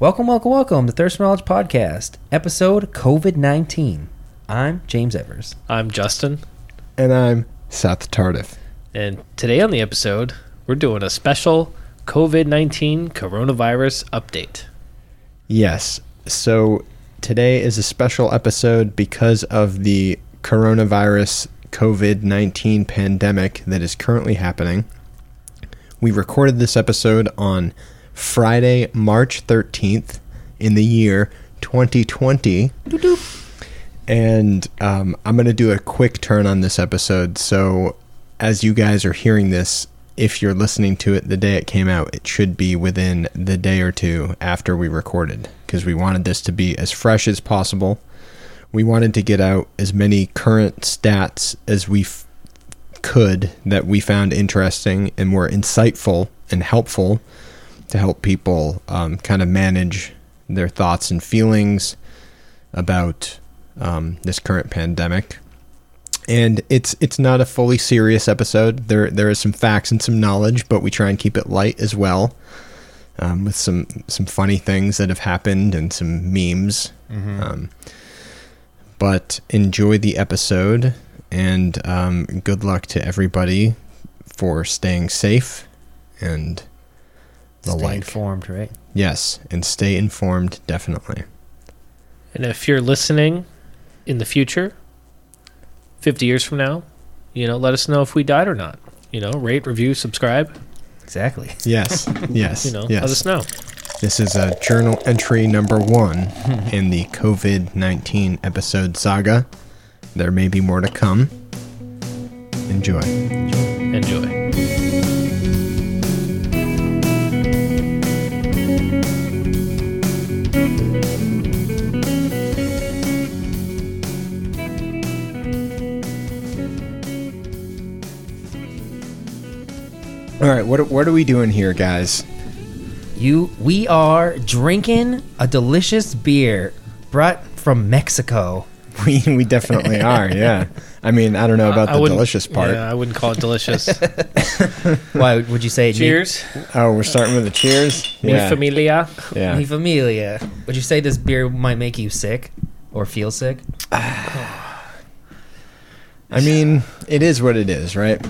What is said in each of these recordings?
Welcome, welcome, welcome to Thirst for Knowledge Podcast, episode COVID 19. I'm James Evers. I'm Justin, And I'm Seth Tardiff. and today on the episode, we're doing a special COVID 19 coronavirus update. Yes. So today is a special episode because of the coronavirus COVID 19 pandemic that is currently happening. We recorded this episode on Friday, March 13th in the year 2020. And um, I'm going to do a quick turn on this episode. So, as you guys are hearing this, if you're listening to it the day it came out, it should be within the day or two after we recorded because we wanted this to be as fresh as possible. We wanted to get out as many current stats as we f- could that we found interesting and were insightful and helpful to help people um, kind of manage their thoughts and feelings about um, this current pandemic. And it's it's not a fully serious episode. There there is some facts and some knowledge, but we try and keep it light as well, um, with some some funny things that have happened and some memes. Um, but enjoy the episode, and um, good luck to everybody for staying safe and the Stay like. informed, right? Yes, and stay informed definitely. And if you're listening in the future, 50 years from now, you know, let us know if we died or not. You know, rate, review, subscribe. Exactly. Yes, yes, You know, yes. let us know. This is a journal entry number one in the COVID 19 episode saga. There may be more to come. Enjoy. Enjoy. All right, what, what are we doing here, guys? You, we are drinking a delicious beer brought from Mexico. We, we definitely are, yeah. I mean, I don't know about I the wouldn't- delicious part. Yeah, I wouldn't call it delicious. Why would you say it? Cheers. Oh, we're starting with the cheers? Mi Yeah. familia. yeah. Mi familia. Would you say this beer might make you sick or feel sick? I mean, it is what it is, right?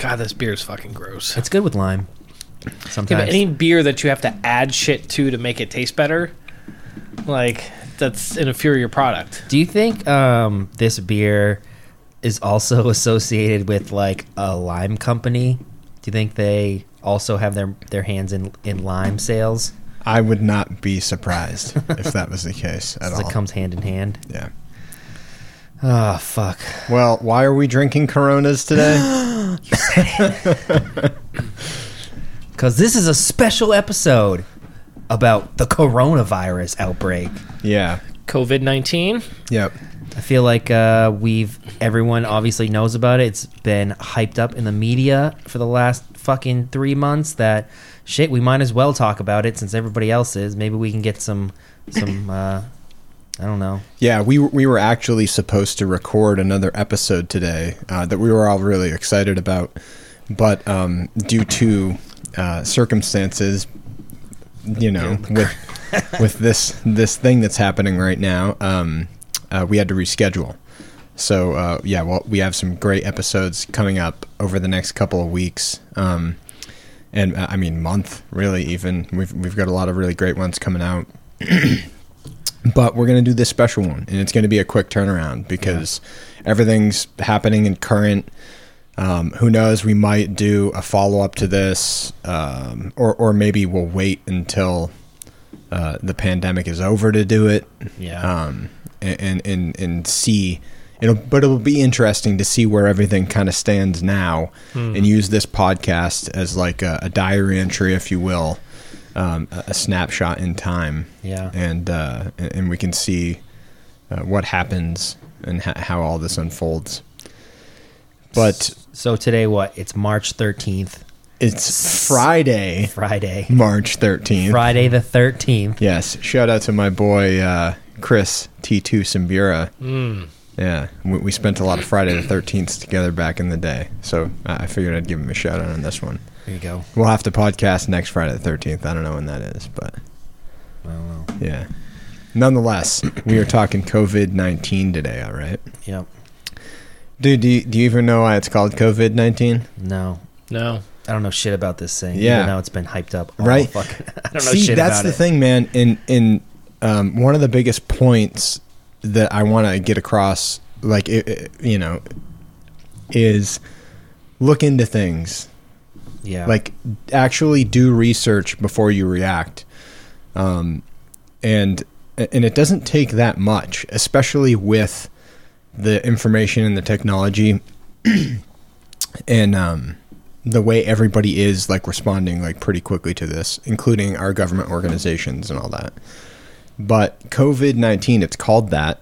God, this beer is fucking gross. It's good with lime. Yeah, Sometimes. but any beer that you have to add shit to to make it taste better, like that's an inferior product. Do you think um, this beer is also associated with like a lime company? Do you think they also have their their hands in in lime sales? I would not be surprised if that was the case at As all. it comes hand in hand. yeah. Oh fuck! Well, why are we drinking Coronas today? Because this is a special episode about the coronavirus outbreak. yeah. COVID nineteen. Yep. I feel like uh, we've everyone obviously knows about it. It's been hyped up in the media for the last fucking three months. That shit, we might as well talk about it since everybody else is. Maybe we can get some some. Uh, I don't know. Yeah, we we were actually supposed to record another episode today uh, that we were all really excited about, but um, due to uh, circumstances, you know, with with this this thing that's happening right now, um, uh, we had to reschedule. So uh, yeah, well, we have some great episodes coming up over the next couple of weeks, um, and uh, I mean month really. Even we've we've got a lot of really great ones coming out. but we're going to do this special one and it's going to be a quick turnaround because everything's happening in current. Um, who knows? We might do a follow-up to this um, or, or maybe we'll wait until uh, the pandemic is over to do it. Yeah. um, and, and, and see it'll but it'll be interesting to see where everything kind of stands now and use this podcast as like a, a diary entry if you will um, a, snapshot in time Yeah. and uh, and we can see uh, what happens and ha- how all this unfolds. But So today, what? It's March thirteenth, it's Friday, Friday. March thirteenth. Friday the thirteenth. Yes, shout out to my boy uh, Chris T two Simbira. Mm. Yeah, we, we spent a lot of Friday the thirteenth together back in the day, so I figured I'd give him a shout out on this one. There you go. We'll have to podcast next Friday the thirteenth. I don't know when that is, but I don't know. Yeah. Nonetheless, we are talking COVID 19 today, all right? Yep. Dude, do you, do you even know why it's called COVID 19? No. No. I don't know shit about this thing. Yeah. Even though it's been hyped up. all Right. Fucking, I don't know shit. See, shit that's about the it. thing, man. In, in um, one of the biggest points that I want to get across, like, it, it- you know, is look into things. Yeah. like actually do research before you react. Um and and it doesn't take that much especially with the information and the technology and um the way everybody is like responding like pretty quickly to this including our government organizations and all that. But covid-19 it's called that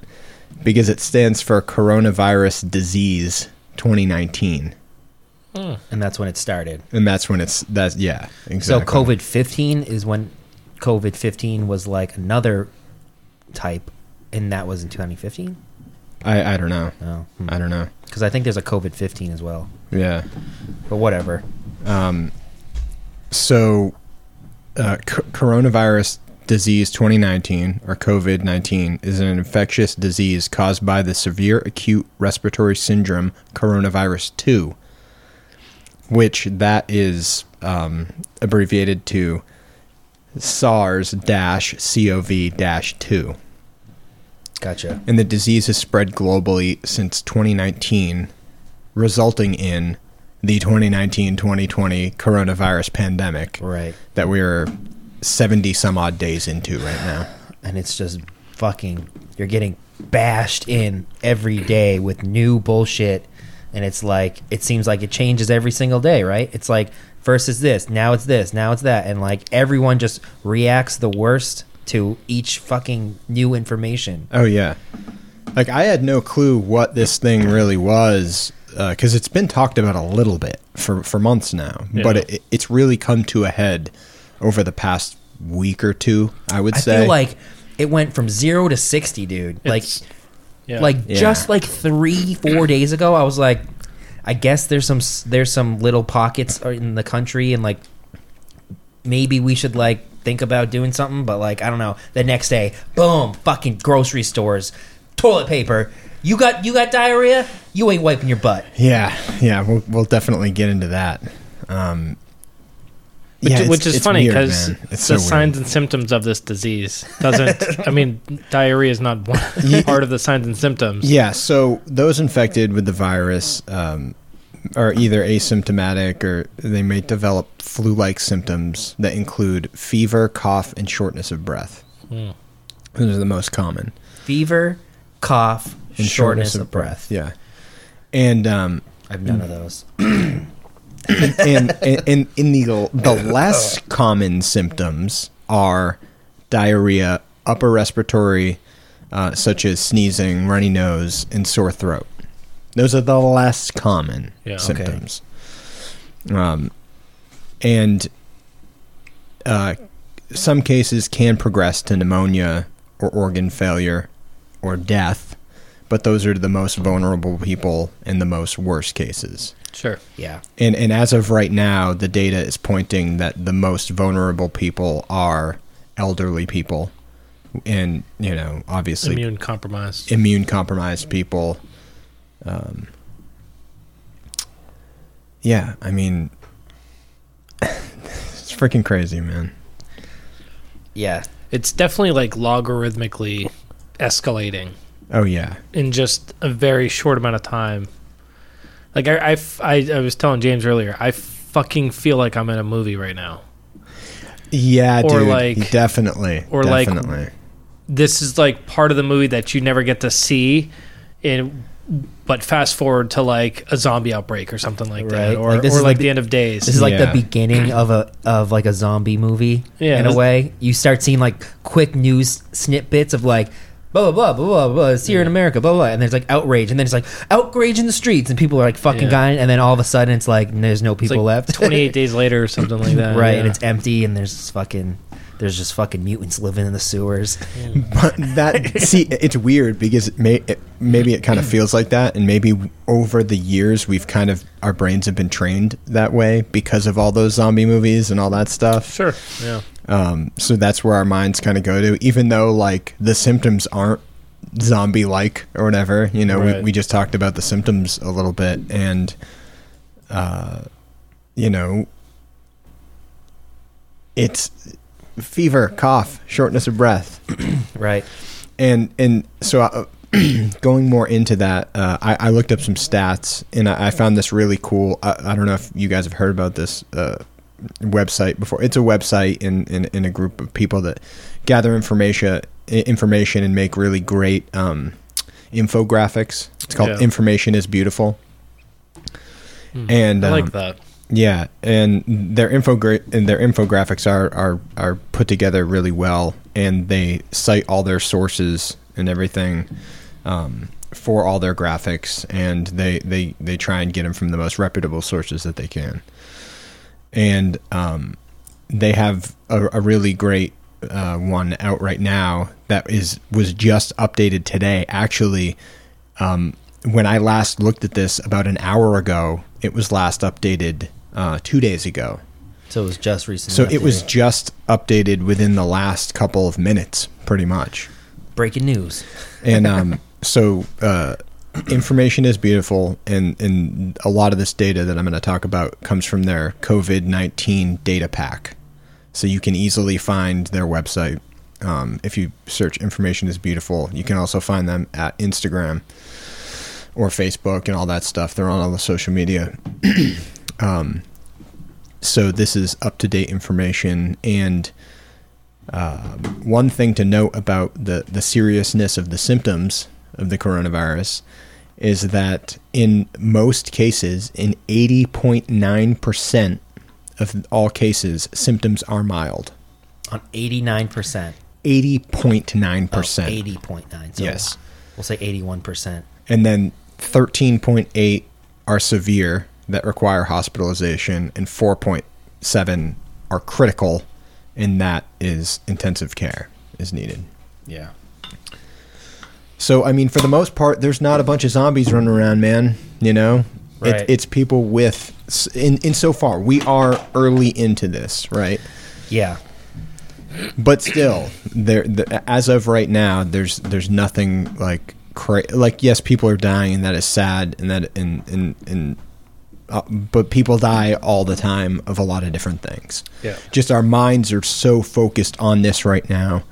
because it stands for coronavirus disease 2019 and that's when it started. and that's when it's that's yeah exactly. So COVID fifteen is when COVID fifteen was like another type, and that was in 2015. I I don't know. Oh, I don't know. because I think there's a COVID fifteen as well. Yeah. But whatever. Um. So, uh, c- coronavirus disease 2019 or COVID 19 is an infectious disease caused by the severe acute respiratory syndrome coronavirus 2, which that is um, abbreviated to SARS-CoV-2. Gotcha. and the disease has spread globally since 2019, resulting in the 2019-2020 coronavirus pandemic Right. that we're 70 some odd days into right now. and it's just fucking you're getting bashed in every day with new bullshit and it's like it seems like it changes every single day right it's like first is this now it's this now it's that and like everyone just reacts the worst to each fucking new information Oh yeah. Like I had no clue what this thing really was uh, because it's been talked about a little bit for for months now, but it, it's really come to a head over the past week or two. I would i say. feel like it went from 0 to 60 dude like It's- yeah. like Yeah. just like three four days ago i was like i guess there's some s- there's some little pockets in the country and like maybe we should like think about doing something but like i don't know the next day boom fucking grocery stores toilet paper you got you got diarrhea you ain't wiping your butt Yeah, yeah, we'll we'll definitely get into that. Um, Which, yeah, which is funny because the so signs and symptoms of this disease doesn't. I mean, diarrhea is not one part of the signs and symptoms. Yeah, so those infected with the virus um, are either asymptomatic or they may develop flu-like symptoms that include fever, cough, and shortness of breath. Hmm. Those are the most common. fever cough And shortness, of breath, Yeah, and um, i have none of those and, and, and in the the less common symptoms are diarrhea, upper respiratory, uh, such as sneezing, runny nose, and sore throat. Those are the less common Yeah. Okay. symptoms. Um, and uh, some cases can progress to pneumonia or organ failure or death, but those are the most vulnerable people in the most worst cases. Sure. yeah And and as of right now, the data is pointing that the most vulnerable people are elderly people, and you know, obviously Immune compromised. immune compromised people. Um, yeah, I mean, it's freaking crazy, man. yeah It's definitely like logarithmically escalating Oh yeah, in just a very short amount of time. Like I, I, I was telling James earlier, I fucking feel like I'm in a movie right now. yeah, Or dude, like- definitely, or like- definitely. This is like part of the movie that you never get to see, in but fast forward to like a zombie outbreak or something like that, or Like, this or is like, like the end of days. This is like Yeah. the beginning of a of like a zombie movie Yeah, in a way. You start seeing like quick news snippets of like blah blah blah blah blah blah. It's here in America, blah blah. And there's like outrage, and then it's like outrage in the streets, and people are like fucking Yeah. dying, and then all of a sudden it's like there's no It's people like left. 28 days later or something like that. right, yeah. and it's empty, and there's just fucking there's just fucking mutants living in the sewers. But that see, it's weird because it may it, maybe it kind of feels like that, and maybe over the years we've kind of our brains have been trained that way because of all those zombie movies and all that stuff. sure. Yeah. Um, so that's where our minds kind of go to, even though like the symptoms aren't zombie like or whatever. You know, we, Right. we just talked about the symptoms a little bit, and uh, you know, it's fever, cough, shortness of breath, Right. and and so uh, going more into that, uh, I, I looked up some stats, and I, I found this really cool. I, I don't know if you guys have heard about this uh, website before. It's a website in, in in a group of people that gather information information and make really great um, infographics. It's called Yeah. Information is Beautiful. And I um, like that. yeah, and their infogra- and their infographics are, are are put together really well, and they cite all their sources and everything um, for all their graphics, and they, they they try and get them from the most reputable sources that they can, and um, they have a, a really great uh, one out right now that is was just updated today. Actually, um, when I last looked at this about an hour ago, it was last updated uh, two days ago. So it was just recently. So it was updated. just updated within the last couple of minutes, pretty much. breaking news. And um, so uh, information is beautiful, and, and a lot of this data that I'm going to talk about comes from their COVID 19 data pack. So you can easily find their website. Um, if you search information is beautiful, you can also find them at Instagram or Facebook and all that stuff. They're on all the social media. um, so this is up to date information and um, one thing to note about the, the seriousness of the symptoms of the coronavirus is that in most cases, in 80.9% of all cases, symptoms are mild. on 89%. 80.9%. Oh, 80.9. So Yes. We'll say 81%. And then 13.8 are severe that require hospitalization, and 4.7 are critical, and that is intensive care is needed. Yeah. So I mean, for the most part, there's not a bunch of zombies running around, man. You know, Right. it, it's people with. In in so far, we are early into this, right? Yeah. But still, there the, as of right now, there's there's nothing like cra- like yes, people are dying, and that is sad, and that and and and. Uh, but people die all the time of a lot of different things. Yeah. Just our minds are so focused on this right now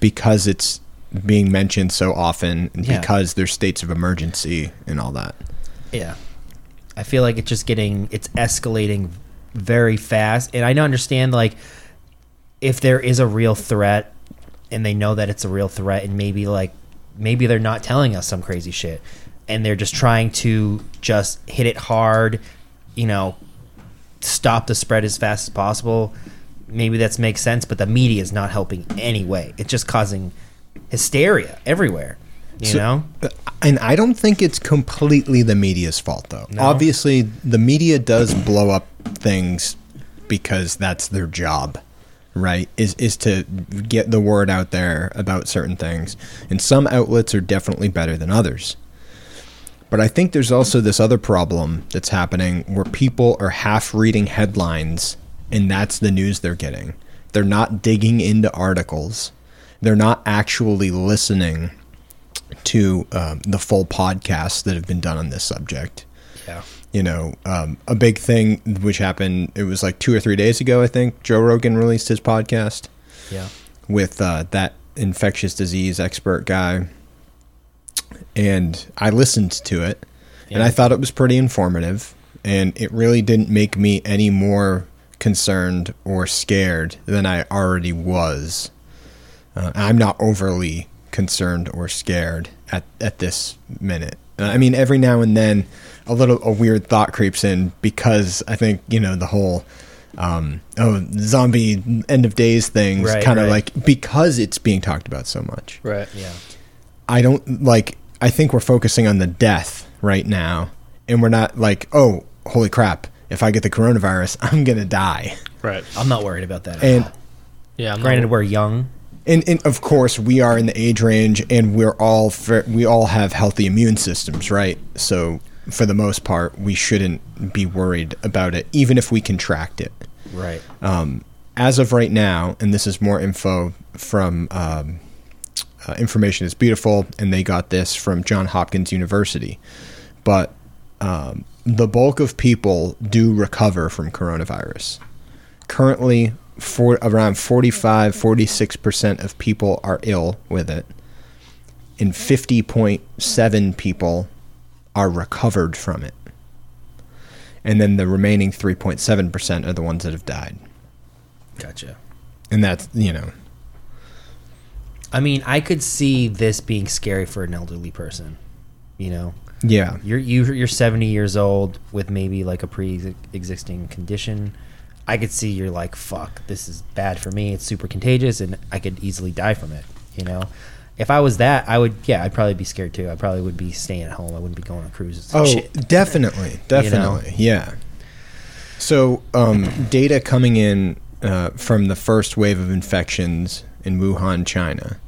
because it's being mentioned so often Yeah. because there's states of emergency and all that. Yeah. I feel like it's just getting it's escalating very fast. And I don't understand like if there is a real threat and they know that it's a real threat and maybe like maybe they're not telling us some crazy shit and they're just trying to just hit it hard, you know, stop the spread as fast as possible. Maybe that makes sense, but the media is not helping anyway. It's just causing hysteria everywhere. You So- know? Uh, and I don't think it's completely the media's fault, though. No? Obviously, the media does blow up things because that's their job, right? Is is to get the word out there about certain things. And some outlets are definitely better than others. But I think there's also this other problem that's happening where people are half reading headlines and that's the news they're getting. They're not digging into articles. They're not actually listening to um, the full podcasts that have been done on this subject. Yeah. You know, um, a big thing which happened, it was like two or three days ago, I think, Joe Rogan released his podcast Yeah. with uh, that infectious disease expert guy. And I listened to it and I thought it was pretty informative. And it really didn't make me any more concerned or scared than I already was. Uh, I'm not overly concerned or scared at, at this minute. Uh, I mean, every now and then a little a weird thought creeps in because I think, you know, the whole um, oh zombie end of days things Right, kind of right. like because it's being talked about so much. Right. Yeah. I don't like I think we're focusing on the death right now and we're not like, oh, holy crap, if I get the coronavirus, I'm going to die. Right. I'm not worried about that. At And all. Yeah. I'm Granted, not- we're young. And, and of course we are in the age range and we're all we all have healthy immune systems right so for the most part we shouldn't be worried about it even if we contract it Right. um, as of right now, and this is more info from um, uh, Information is Beautiful, and they got this from John Hopkins University. But um, the bulk of people do recover from coronavirus. Currently, for around 45 46% of people are ill with it, and 50.7 people are recovered from it. And then the remaining 3.7% are the ones that have died. Gotcha. And that's, you know, I mean, I could see this being scary for an elderly person. You know, yeah. you're you, you're 70 years old with maybe like a pre-existing condition. I could see you're like, fuck, this is bad for me. It's super contagious, and I could easily die from it. You know, if I was that, I would, yeah, I'd probably be scared too. I probably would be staying at home. I wouldn't be going on cruises. Oh, shit. definitely, definitely, yeah. So, um, data coming in uh, from the first wave of infections in Wuhan, China.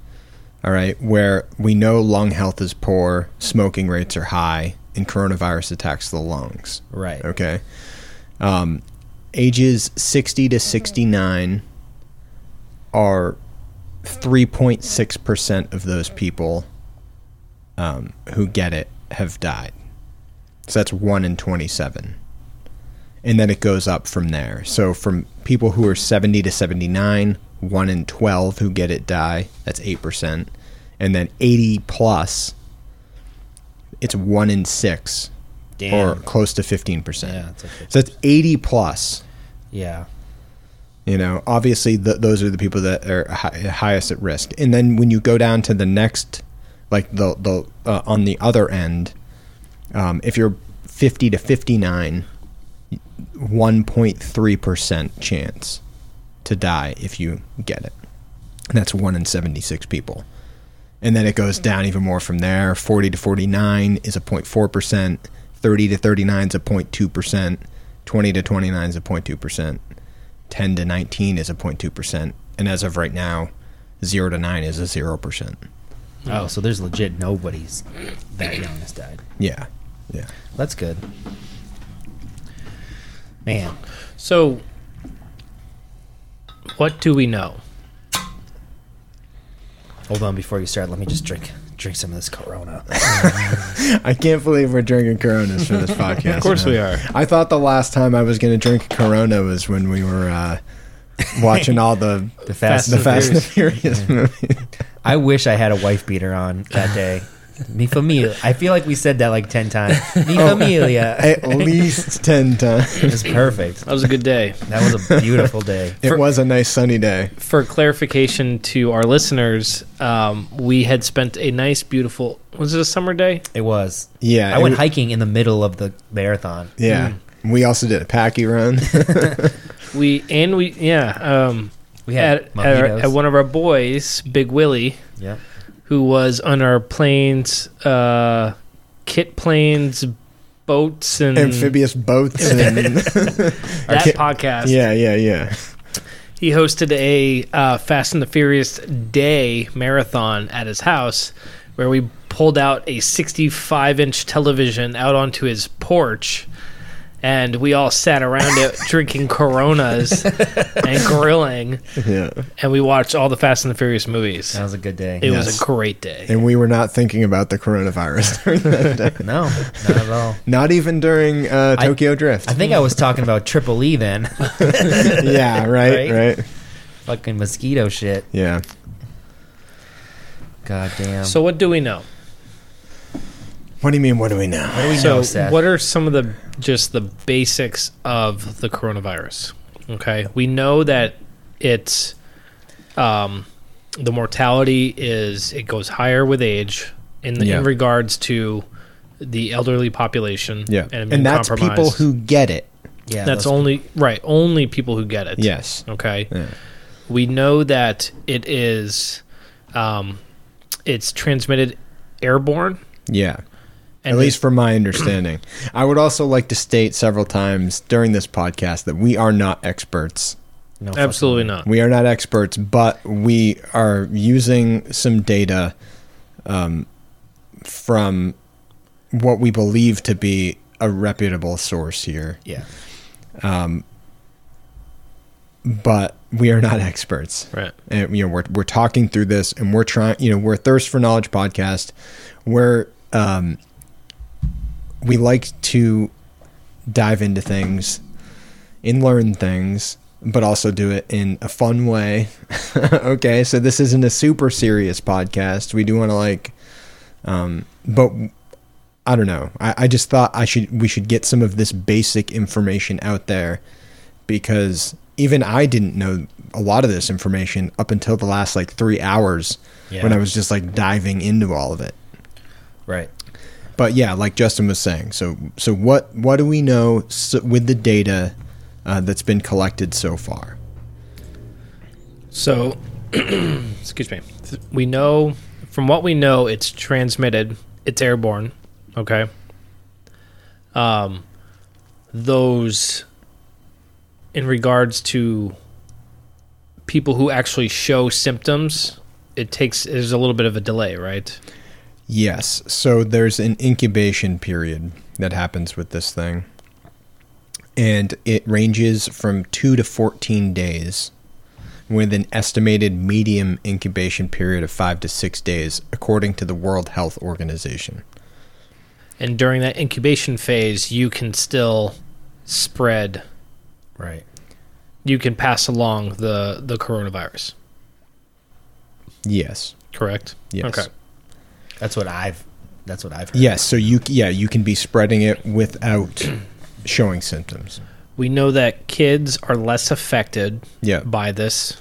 All right, where we know lung health is poor, smoking rates are high, and coronavirus attacks the lungs. right. Okay. Um, ages 60 to 69 are 3.6% of those people um, who get it have died. So that's 1 in 27. And then it goes up from there. So from people who are 70 to 79, 1 in 12 who get it die. That's 8%. And then 80 plus, it's 1 in 6 Damn. or close to 15%. yeah, it's okay. So that's 80 plus. yeah. You know, obviously, th those are the people that are hi- highest at risk. And then when you go down to the next, like the the uh, on the other end, um, if you're 50 to 59, 1.3 percent chance to die if you get it. And that's one in 76 people. And then it goes down even more from there. 40 to 49 is a 0.4 percent. 30 to 39 is a 0.2 percent. 20 to 29 is a 0.2 percent. 10 to 19 is a 0.2 percent. And as of right now, 0 to 9 is a 0 percent. Oh, so there's legit nobody's that young has died. Yeah, yeah. That's good. Man, So, what do we know? hold on before you start. Let me just drink drink some of this Corona. I can't believe we're drinking Coronas for this podcast. Of course man. we are. I thought the last time I was going to drink Corona was when we were uh, watching all the The Fast, the and Fast and the Furious. Furious movies. I wish I had a wife beater on that day. Mi familia. I feel like we said that like ten times. Mi familia. At least 10 times. It was perfect. That was a good day. That was a beautiful day. It was a nice sunny day. For clarification to our listeners, um, we had spent a nice, beautiful. Was it a summer day? It was. Yeah. I went it- hiking in the middle of the marathon. Yeah. We also did a packy run. We and we yeah. Um, We had at, at, our- at one of our boys, Big Willie, yeah. Who was on our planes, uh, kit planes, boats, and Amphibious boats. And, that kit- podcast. yeah, yeah, yeah. He hosted a uh, Fast and the Furious Day marathon at his house, where we pulled out a 65 inch television out onto his porch, and we all sat around it drinking Coronas and grilling, Yeah. and we watched all the Fast and the Furious movies. That was a good day. It Yes. was a great day. And we were not thinking about the coronavirus during that day. no, not at all. Not even during uh, I- Tokyo Drift. I think I was talking about Triple E then. yeah, right, Right? right, Fucking mosquito shit. Yeah. God damn. So, what do we know? What do you mean? What do we know? what do we so, know, Seth? what are some of the just the basics of the coronavirus? Okay, we know that it's um, the mortality is it goes higher with age in the, Yeah. in regards to the elderly population. Yeah, and, and that's people who get it. yeah, that's those- only right only people who get it. Yes. Okay. Yeah. We know that it is um, it's transmitted airborne. Yeah. And At least from my understanding. I would also like to state several times during this podcast that we are not experts. no absolutely not. We are not experts, but we are using some data um, from what we believe to be a reputable source here. Yeah. Um, but we are not experts. Right. And you know, we're we're talking through this, and we're trying. You know, we're a thirst for knowledge podcast. We're um, we like to dive into things and learn things, but also do it in a fun way. okay, so this isn't a super serious podcast. We do want to like, um, but I don't know. I, I just thought I should we should get some of this basic information out there because even I didn't know a lot of this information up until the last like three hours Yeah. when I was just like diving into all of it. Right. But yeah, like Justin was saying, so so what what do we know with the data uh, that's been collected so far? So, excuse me. We know from what we know, it's transmitted. It's airborne. Okay. Um, those in regards to people who actually show symptoms, it takes there's a little bit of a delay, right? Yes. So there's an incubation period that happens with this thing. And it ranges from 2 to 14 days with an estimated medium incubation period of 5 to 6 days according to the World Health Organization. And during that incubation phase, you can still spread. Right. You can pass along the the coronavirus. Yes. Correct. Yes. Okay. That's what I've. That's what I've heard. Yes, so you yeah, you can be spreading it without showing symptoms. We know that kids are less affected Yeah. by this.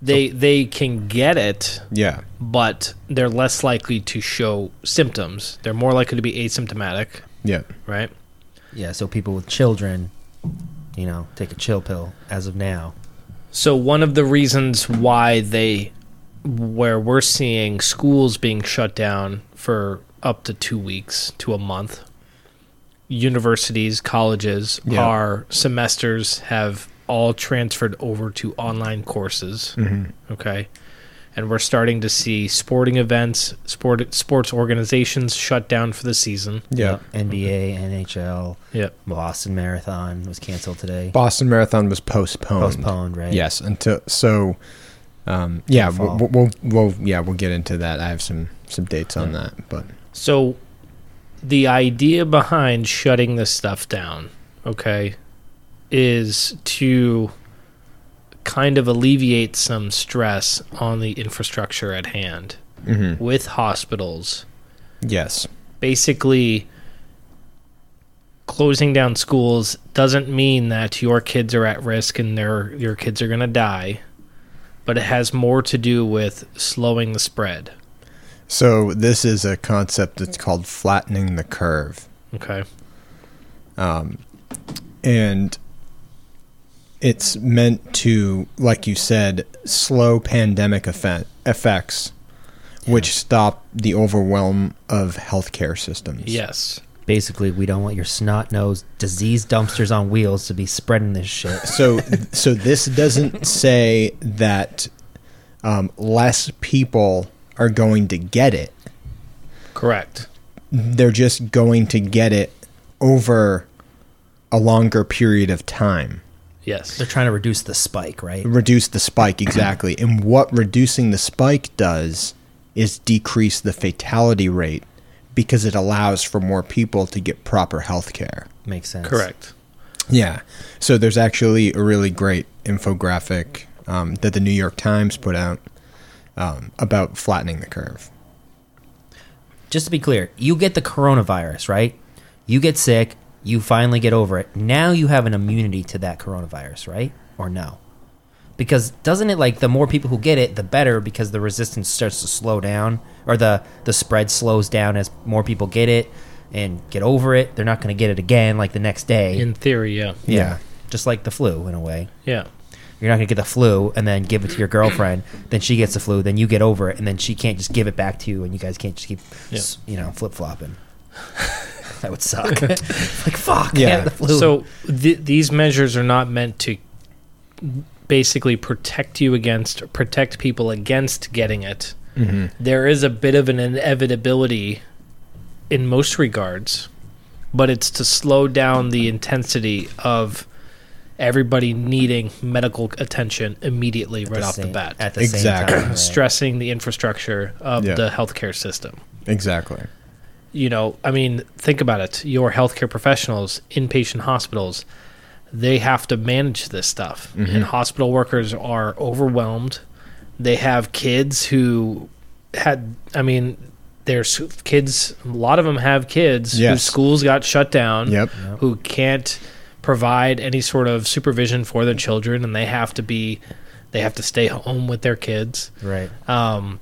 They they can get it, Yeah. but they're less likely to show symptoms. They're more likely to be asymptomatic, Yeah. right? Yeah. So people with children, you know, take a chill pill as of now. So one of the reasons why they where we're seeing schools being shut down for up to 2 weeks to a month. Universities, colleges, Yeah. our semesters have all transferred over to online courses. Mhm. Okay. And we're starting to see sporting events, sport sports organizations shut down for the season. Yeah. Yep, NBA, NHL, Yep. Boston Marathon was canceled today. Boston Marathon was postponed. Postponed, right? Yes, until so. Um, yeah, Fall. we'll, we'll, we'll yeah we'll get into that. I have some some dates on Yeah. that, but So the idea behind shutting this stuff down, okay, is to kind of alleviate some stress on the infrastructure at hand mhm. with hospitals. yes, Basically, closing down schools doesn't mean that your kids are at risk and their your kids are going to die, but it has more to do with slowing the spread. so this is a concept that's called flattening the curve. Okay. um, and it's meant to, like you said, slow pandemic effect, effects, which stop the overwhelm of healthcare systems. Yes. Basically, we don't want your snot nosed disease dumpsters on wheels to be spreading this shit. So, so this doesn't say that um, less people are going to get it. Correct. They're just going to get it over a longer period of time. Yes. They're trying to reduce the spike, right? reduce the spike exactly and what reducing the spike does is decrease the fatality rate because it allows for more people to get proper health care Makes sense. Correct. yeah so there's actually a really great infographic um, that the new york times put out um, about flattening the curve Just to be clear, you get the coronavirus, right? You get sick, you finally get over it. Now you have an immunity to that coronavirus, right? Or no? Because doesn't it like the more people who get it, the better because the resistance starts to slow down or the the spread slows down as more people get it and get over it. They're not going to get it again like the next day. In theory, yeah. Yeah. Just like the flu in a way. Yeah. You're not going to get the flu and then give it to your girlfriend. then she gets the flu. Then you get over it, and then she can't just give it back to you, and you guys can't just keep, Yeah. you know, flip flopping. that would suck. like fuck. Yeah. Yeah. The flu. So th- these measures are not meant to basically protect you against protect people against getting it. mm-hmm. There is a bit of an inevitability in most regards, but it's to slow down the intensity of everybody needing medical attention immediately right the off the bat, At the Exactly. same time. right. stressing the infrastructure of Yeah. the healthcare system. Exactly. you know, I mean, think about it. Your healthcare professionals, inpatient hospitals, they have to manage this stuff. And hospital workers are overwhelmed. They have kids who had, I mean, there's kids, a lot of them have kids whose schools got shut down, Yep. who can't provide any sort of supervision for their children, and they have to be, they have to stay home with their kids. Right. Um,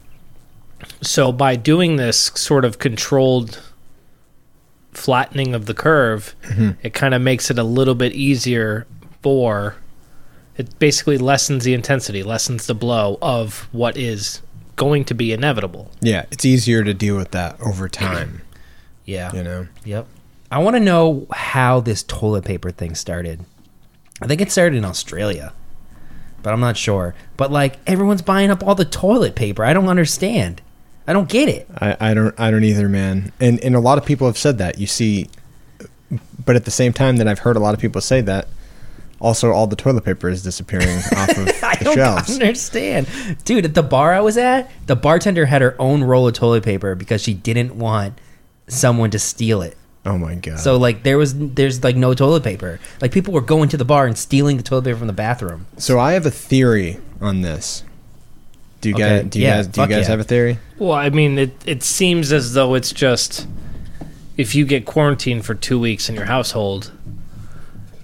so by doing this sort of controlled flattening of the curve, mm-hmm. it kind of makes it a little bit easier for. It basically lessens the intensity, lessens the blow of what is going to be inevitable. Yeah, it's easier to deal with that over time. Yeah. You know. Yep. I want to know how this toilet paper thing started. I think it started in Australia, but I'm not sure. But like everyone's buying up all the toilet paper. I don't understand. I don't get it. I, I don't I don't either, man. And and a lot of people have said that. You see, but at the same time that I've heard a lot of people say that, also all the toilet paper is disappearing off of shelves. I don't shelves. understand. Dude, at the bar I was at, the bartender had her own roll of toilet paper because she didn't want someone to steal it. Oh my god. So like there was there's like no toilet paper. Like people were going to the bar and stealing the toilet paper from the bathroom. so I have a theory on this. Do you Okay, guys do you yeah, guys do you guys yeah. have a theory? Well, I mean, it it seems as though it's just if you get quarantined for two weeks in your household,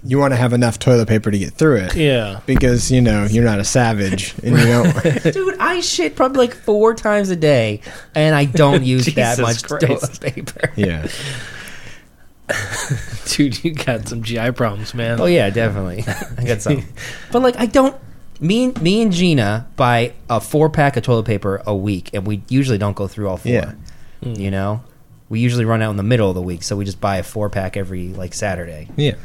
You want to have enough toilet paper to get through it. yeah, Because you know you're not a savage and you don't. Dude, I shit probably like four times a day and I don't use that much Christ. toilet paper. yeah. dude, you got some GI problems, man. Oh yeah, definitely. I got some. But like I don't me and me and Gina buy a four pack of toilet paper a week and we usually don't go through all four. Yeah. You know? We usually run out in the middle of the week, so we just buy a four pack every like Saturday. Yeah.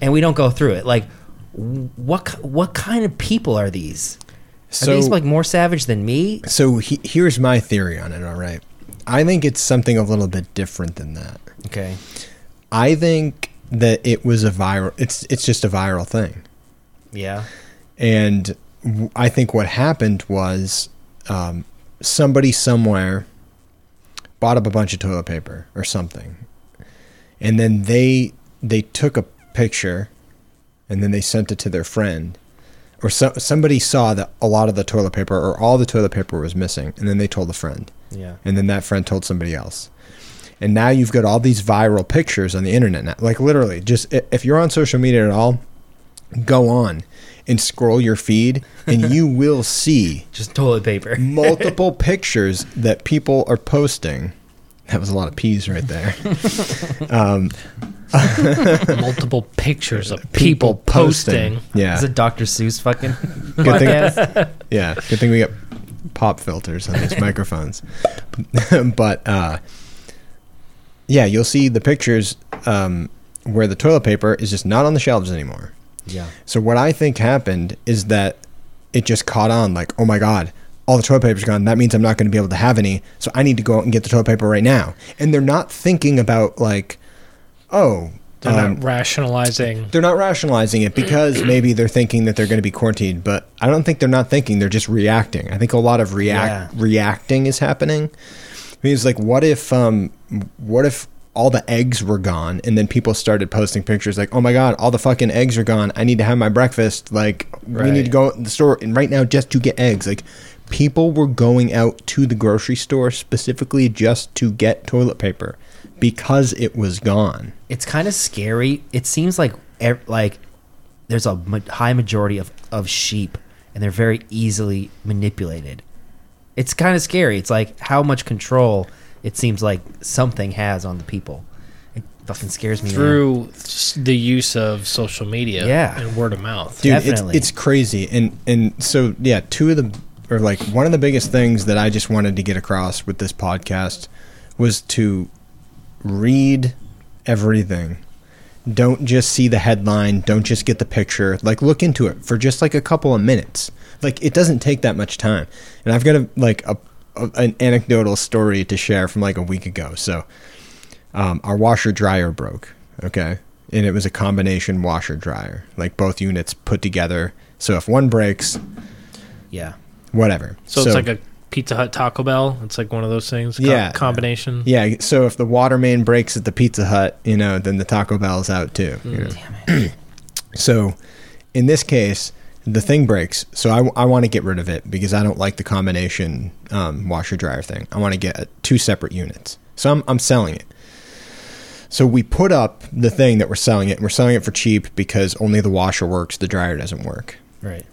And we don't go through it. Like what what kind of people are these? Are So these like more savage than me? so he, here's my theory on it. All right. I think it's something a little bit different than that. Okay. I think that it was a viral. It's it's just a viral thing, Yeah. And I think what happened was um, somebody somewhere bought up a bunch of toilet paper or something, and then they they took a picture, and then they sent it to their friend, or so, somebody saw that a lot of the toilet paper or all the toilet paper was missing, and then they told a friend Yeah. and then that friend told somebody else. And now you've got all these viral pictures on the internet now. Like literally, just if you're on social media at all, go on and scroll your feed and you will see Just toilet paper. multiple pictures that people are posting. That was a lot of peas right there. Um, Multiple pictures of people, posting. Yeah. Is it Dr. Seuss fucking Good thing- Yeah, good thing we got pop filters on these microphones. but uh, yeah, you'll see the pictures um, where the toilet paper is just not on the shelves anymore. Yeah. So what I think happened is that it just caught on. Like, oh my god, all the toilet paper's gone. That means I'm not going to be able to have any. So I need to go out and get the toilet paper right now. And they're not thinking about like, oh. They're um, not rationalizing. they're not rationalizing it because maybe they're thinking that they're going to be quarantined, but I don't think they're not thinking. They're just reacting. I think a lot of react Yeah. reacting is happening. Because like, what if um, what if all the eggs were gone and then people started posting pictures like, oh my god, all the fucking eggs are gone. I need to have my breakfast. Like, we need to go to the store and right now just to get eggs. Like, people were going out to the grocery store specifically just to get toilet paper because it was gone. it's kind of scary. It seems like like there's a high majority of of sheep, and they're very easily manipulated. It's kind of scary. It's like how much control it seems like something has on the people. It fucking scares me. through s- the use of social media Yeah. and word of mouth. dude Definitely. it's it's crazy and and so yeah two of the or like one of the biggest things that i just wanted to get across with this podcast was to read everything don't just see the headline don't just get the picture like look into it for just like a couple of minutes like it doesn't take that much time and i've got a like a, a an anecdotal story to share from like a week ago so um, our washer dryer broke okay and it was a combination washer dryer, like both units put together. So if one breaks, Yeah. whatever. So, it's like a Pizza Hut Taco Bell. It's like one of those things. co- Yeah. combination. yeah. So if the water main breaks at the Pizza Hut, you know, then the Taco Bell's out too. you know? Damn it. So in this case, the thing breaks. So I, I want to get rid of it because I don't like the combination um, washer dryer thing. I want to get two separate units. So I'm, I'm selling it. So we put up the thing that we're selling it, and we're selling it for cheap because only the washer works, the dryer doesn't work. Right.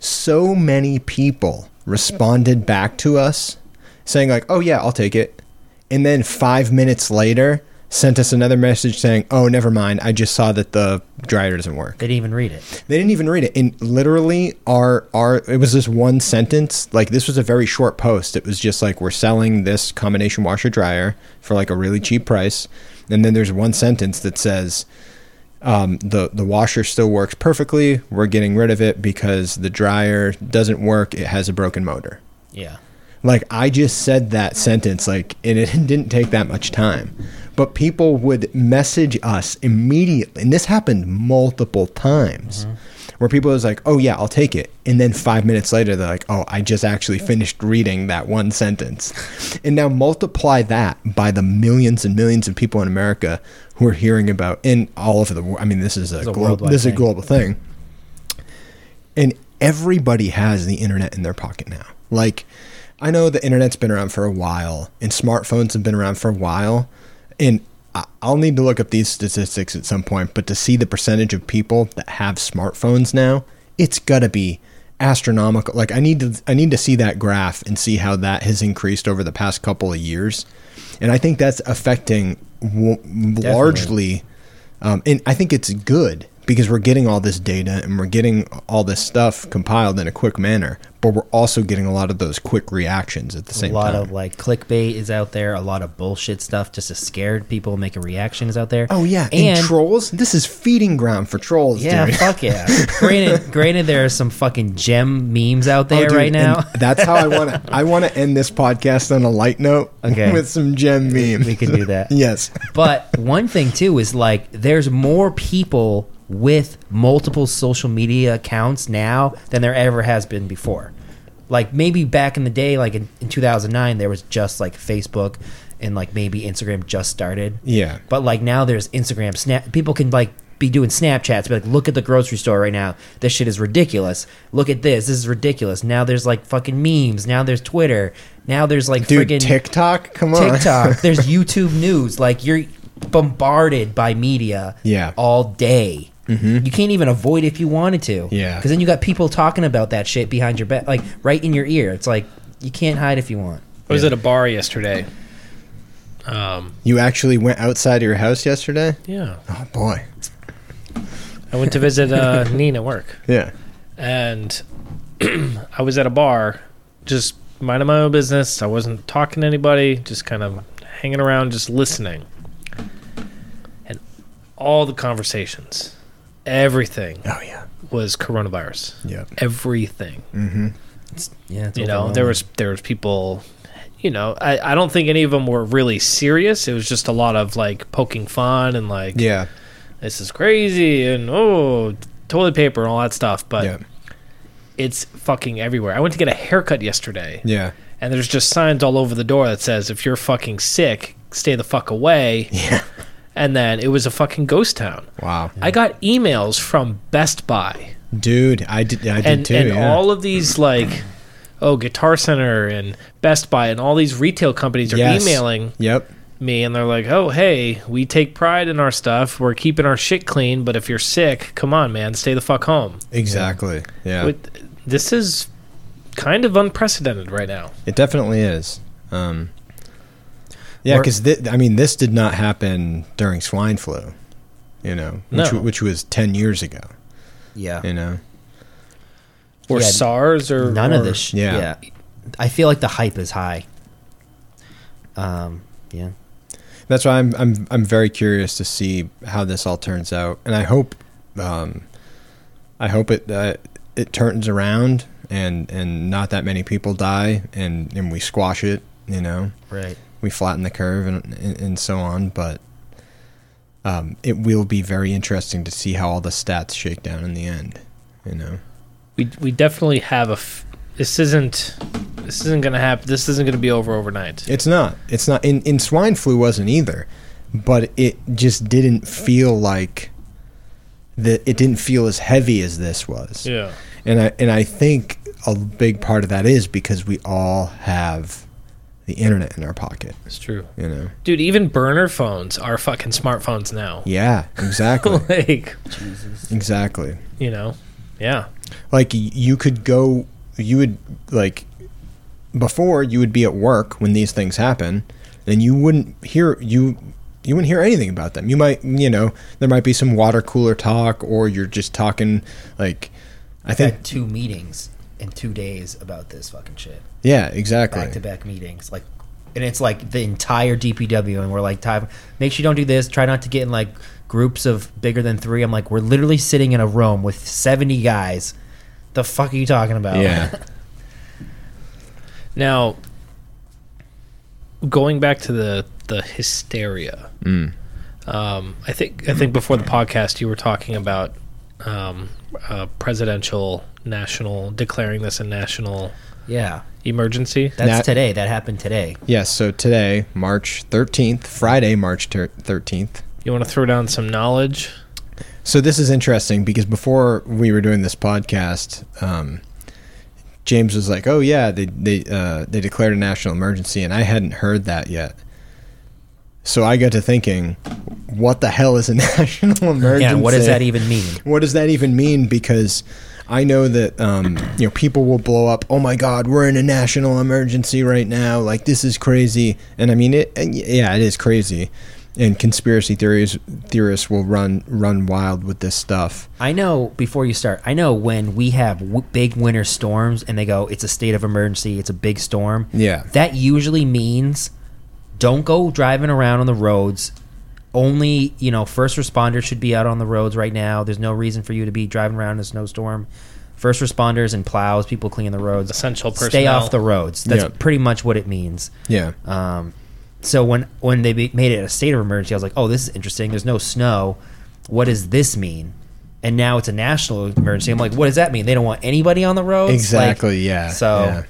So many people responded back to us saying like, "Oh yeah, I'll take it," and then five minutes later sent us another message saying, "Oh, never mind. I just saw that the dryer doesn't work." They didn't even read it. They didn't even read it. And literally our our it was this one sentence. Like this was a very short post. It was just like we're selling this combination washer dryer for like a really cheap price. And then there's one sentence that says um, the the washer still works perfectly. We're getting rid of it because the dryer doesn't work. It has a broken motor. Yeah. Like I just said that sentence, like, and it didn't take that much time. But people would message us immediately, and this happened multiple times, mm-hmm. where people was like, "Oh yeah, I'll take it," and then five minutes later, they're like, "Oh, I just actually finished reading that one sentence," and now multiply that by the millions and millions of people in America who are hearing about in all over the world. I mean, this is a, It's a glo- worldwide this is a global thing and everybody has the internet in their pocket now. Like, I know the internet's been around for a while, and smartphones have been around for a while, and I- I'll need to look up these statistics at some point. But to see the percentage of people that have smartphones now, it's gotta be astronomical. Like, I need to, I need to see that graph and see how that has increased over the past couple of years, and I think that's affecting w- largely um, and I think it's good because we're getting all this data and we're getting all this stuff compiled in a quick manner, but we're also getting a lot of those quick reactions at the same time. A lot time. of like clickbait is out there. A lot of bullshit stuff just to scare people, make a reaction is out there. oh yeah, and, and trolls. This is feeding ground for trolls. yeah, dude. fuck yeah. granted, granted, there are some fucking gem memes out Oh, there dude, right now. that's how I want to. I want to end this podcast on a light note. Okay. with some gem memes. we can do that. yes. But one thing too is like there's more people with multiple social media accounts now than there ever has been before. Like maybe back in the day, like in, in 2009, there was just like Facebook and like maybe Instagram just started. Yeah. But like now there's Instagram, Snap. People can like be doing Snapchats, be like, look at the grocery store right now. This shit is ridiculous. Look at this. This is ridiculous. Now there's like fucking memes. Now there's Twitter. Now there's like Dude, friggin' TikTok. Come on. TikTok. There's YouTube news. Like you're bombarded by media. Yeah. All day. You can't even avoid if you wanted to. Yeah. Because then you got people talking about that shit behind your back, like right in your ear. It's like you can't hide if you want. I was Yeah. at a bar yesterday. Um, you actually went outside of your house yesterday. yeah, Oh boy. I went to visit uh, Nina at work, Yeah. and I was at a bar, just minding my own business. I wasn't talking to anybody, just kind of hanging around, just listening. And all the conversations, everything Oh yeah. was coronavirus. Yeah, Everything. Mm-hmm. Yeah. It's you know, there was there was people. You know, I, I don't think any of them were really serious. It was just a lot of like poking fun and like Yeah. this is crazy and oh toilet paper and all that stuff. But yeah. it's fucking everywhere. I went to get a haircut yesterday, Yeah. and there's just signs all over the door that says if you're fucking sick, stay the fuck away. Yeah. And then it was a fucking ghost town. Wow. I got emails from Best Buy Dude, I did. I did and too. and yeah. all of these like oh Guitar Center and Best Buy and all these retail companies are Yes. emailing Yep. me and they're like, "Oh, hey, we take pride in our stuff. We're keeping our shit clean, but if you're sick, come on, man, stay the fuck home." Exactly. Yeah. With, this is kind of unprecedented right now. It definitely is. Um, yeah, because thi- I mean, this did not happen during swine flu. You know, which, No. which was ten years ago. yeah. You know. Or Yeah, SARS or None or- of this. Sh- yeah. yeah. I feel like the hype is high. Um. Yeah. That's why I'm I'm I'm very curious to see how this all turns out, and I hope, um, I hope it uh, it turns around and and not that many people die and and we squash it. You know, Right. We flatten the curve and and, and so on. But um, it will be very interesting to see how all the stats shake down in the end. You know, We we definitely have a. F- this isn't. This isn't gonna happen. This isn't gonna be over overnight. it's not. It's not. In in swine flu wasn't either, but it just didn't feel like that. It didn't feel as heavy as this was. Yeah. And I and I think a big part of that is because we all have the internet in our pocket. It's true. You know. Dude, even burner phones are fucking smartphones now. Yeah. Exactly. like, Jesus. exactly. you know. Yeah. like you could go you would like before you would be at work when these things happen and you wouldn't hear you you wouldn't hear anything about them you might you know there might be some water cooler talk or you're just talking like i I've think had two meetings in two days about this fucking shit. yeah exactly Back to back meetings. Like and it's like the entire DPW and we're like time make sure you don't do this, try not to get in like groups of bigger than three. I'm like, we're literally sitting in a room with seventy guys. The fuck are you talking about? yeah Now, going back to the the hysteria, mm. um, I think I think before the podcast you were talking about um, uh, presidential national declaring this a national yeah. emergency. That's That- today. That happened today. yes so today march 13th friday march ter- 13th You want to throw down some knowledge? So this is interesting because before we were doing this podcast, um, James was like, "Oh yeah, they they uh, they declared a national emergency," and I hadn't heard that yet. So I got to thinking, what the hell is a national emergency? Yeah. What does that even mean? What does that even mean? Because I know that um, you know people will blow up. Oh my God, we're in a national emergency right now. Like this is crazy. And I mean it. and Yeah, it is crazy. And conspiracy theories theorists will run run wild with this stuff. I know before you start, I know when we have w- big winter storms and they go, it's a state of emergency, it's a big storm. Yeah. That usually means don't go driving around on the roads. Only, you know, first responders should be out on the roads right now. There's no reason for you to be driving around in a snowstorm. First responders and plows, people cleaning the roads. Essential personnel. Stay off the roads. That's Yeah. pretty much what it means. Yeah. Um, so when when they be, made it a state of emergency, I was like, oh, this is interesting. There's no snow. What does this mean? And now it's a national emergency. I'm like, what does that mean? They don't want anybody on the roads. Exactly. Like, yeah. So yeah.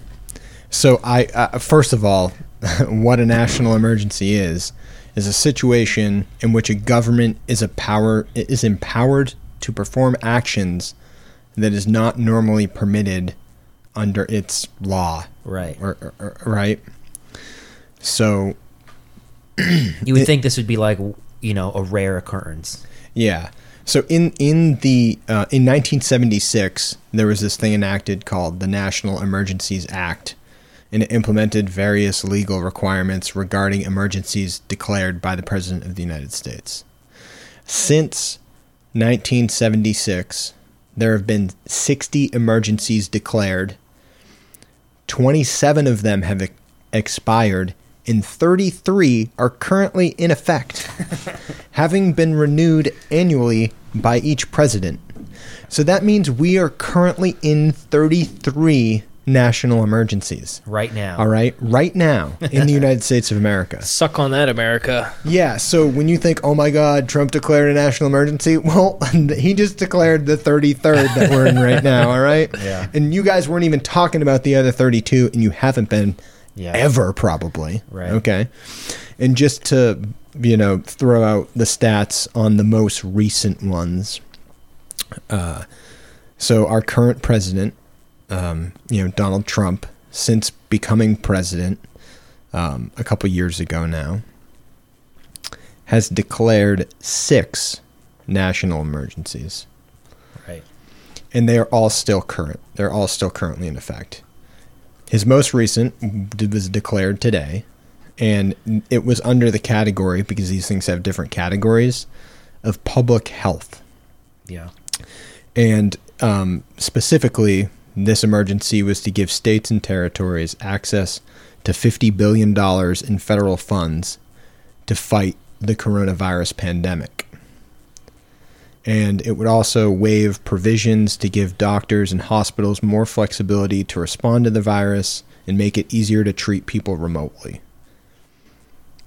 So I uh, first of all, what a national emergency is is a situation in which a government is a power is empowered to perform actions that is not normally permitted under its law. right, Or, or- or- right. So you would it- think this would be like you know a rare occurrence. Yeah. So in in the uh, in 1976, there was this thing enacted called the National Emergencies Act, and it implemented various legal requirements regarding emergencies declared by the President of the United States. Since 1976, there have been 60 emergencies declared. 27 of them have expired, and 33 are currently in effect, having been renewed annually by each president. So that means we are currently in 33 national emergencies. Right now, All right, right now in the United States of America. Suck on that, America. Yeah, so when you think, oh my God, Trump declared a national emergency, well, he just declared the 33rd that we're in right now, all right? Yeah. And you guys weren't even talking about the other 32, and you haven't been Yeah. ever, probably. Right. Okay. And just to, you know, throw out the stats on the most recent ones. Uh, so our current president, um, you know, Donald Trump, since becoming president um, a couple years ago now, has declared six national emergencies, right. and they are all still current. They're all still currently in effect. His most recent was declared today, and it was under the category because these things have different categories of public health. Yeah. And um, specifically, this emergency was to give states and territories access to $50 billion in federal funds to fight the coronavirus pandemic. And it would also waive provisions to give doctors and hospitals more flexibility to respond to the virus and make it easier to treat people remotely.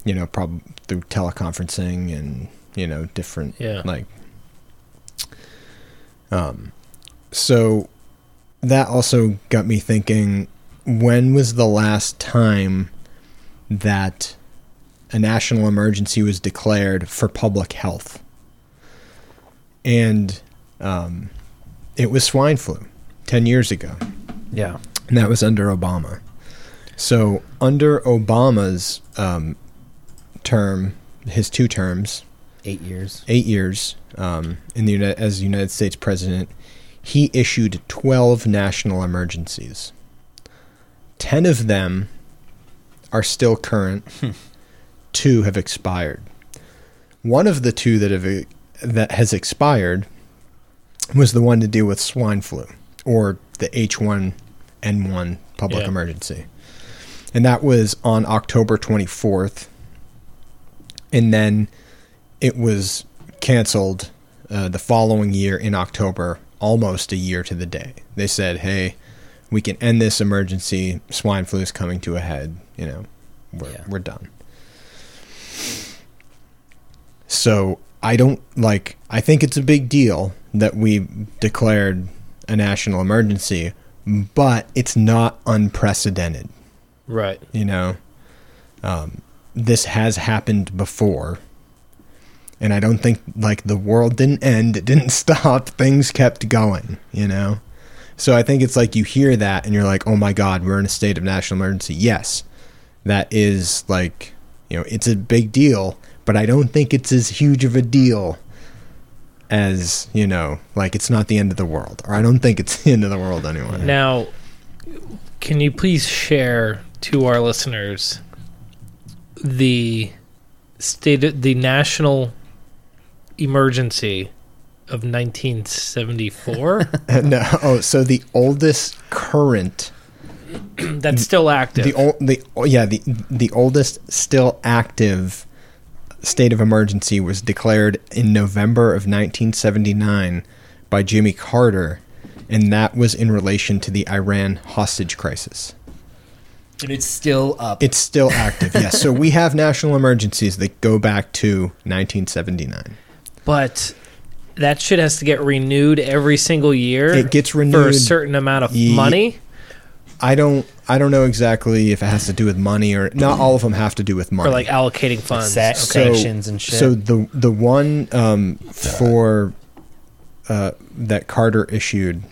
You know, prob- through teleconferencing and you know, different Yeah. like um so that also got me thinking when was the last time that a national emergency was declared for public health? And um, it was swine flu 10 years ago, Yeah. and that was under Obama. So, under Obama's um, term, his two terms, Eight years. eight years um, in the as United States president, he issued 12 national emergencies. 10 of them are still current. two have expired. One of the two that have that has expired was the one to deal with swine flu or the H1N1 public Yeah. emergency. And that was on October 24th. And then it was canceled uh, the following year in October, almost a year to the day. They said, "Hey, we can end this emergency. Swine flu is coming to a head. You know, we're Yeah. we're done." So I don't like. I think it's a big deal that we declared a national emergency, but it's not unprecedented Right. you know um, this has happened before and i don't think like the world didn't end it didn't stop things kept going you know? So i think it's like you hear that and you're like oh my god we're in a state of national emergency. Yes that is like you know it's a big deal but i don't think it's as huge of a deal as you know like it's not the end of the world or i don't think it's the end of the world anyway Now, can you please share to our listeners the state, the national emergency of 1974 no oh so the oldest current that's still active? The old, the yeah, the the oldest still active state of emergency was declared in November of 1979 by Jimmy Carter, and that was in relation to the Iran hostage crisis. And it's still up. It's still active, yes. So we have national emergencies that go back to 1979. But that shit has to get renewed every single year. It gets renewed for a certain amount of Ye- money. I don't I don't know exactly if it has to do with money or not. All of them have to do with money. Or like allocating funds. Sa- Okay. sanctions and shit. So the the one um, for uh, that Carter issued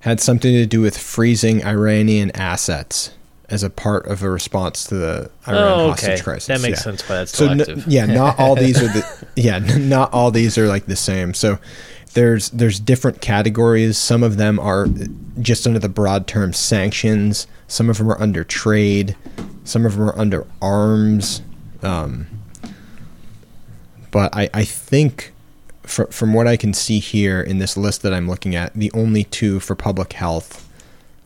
had something to do with freezing Iranian assets as a part of a response to the Iran oh, hostage crisis. That makes yeah. sense why that's So n- yeah, not all these are the yeah, not all these are like the same. So there's there's different categories. Some of them are just under the broad term sanctions. Some of them are under trade. Some of them are under arms. Um, but I, I think fr- from what I can see here in this list that I'm looking at, the only two for public health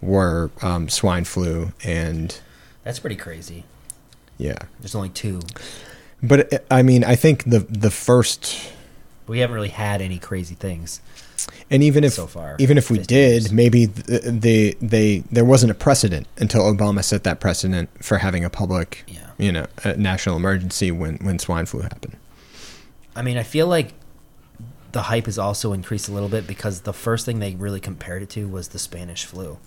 were um, swine flu and That's pretty crazy. yeah. There's only two. But I mean, I think the the first We haven't really had any crazy things. And even if so far, even if we did, years. maybe th- they they there wasn't a precedent until Obama set that precedent for having a public, Yeah. you know, a national emergency when when swine flu happened. I mean, I feel like the hype has also increased a little bit because the first thing they really compared it to was the Spanish flu,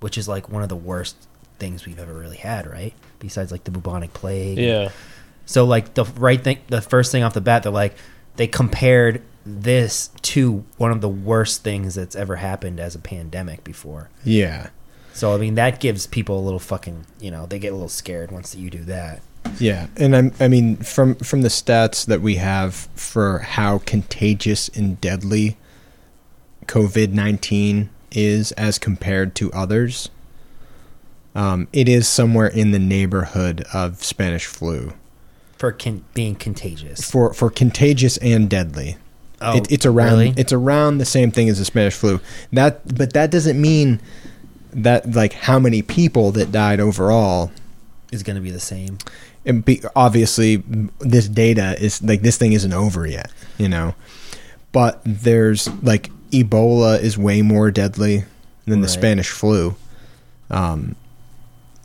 which is like one of the worst things we've ever really had, right? Besides like the bubonic plague. Yeah. So like the right thing, the first thing off the bat, they're like they compared this to one of the worst things that's ever happened as a pandemic before. Yeah, So I mean that gives people a little fucking, you know, they get a little scared once you do that. yeah, and I'm I mean from from the stats that we have for how contagious and deadly COVID nineteen is as compared to others, um, it is somewhere in the neighborhood of Spanish flu. For con- being contagious. for for contagious and deadly. Oh, it, it's around really? it's around the same thing as the Spanish flu. That but that doesn't mean that like how many people that died overall. is going to be the same. And be, obviously, this data is like this thing isn't over yet, you know. But there's like Ebola is way more deadly than the Spanish flu. Um,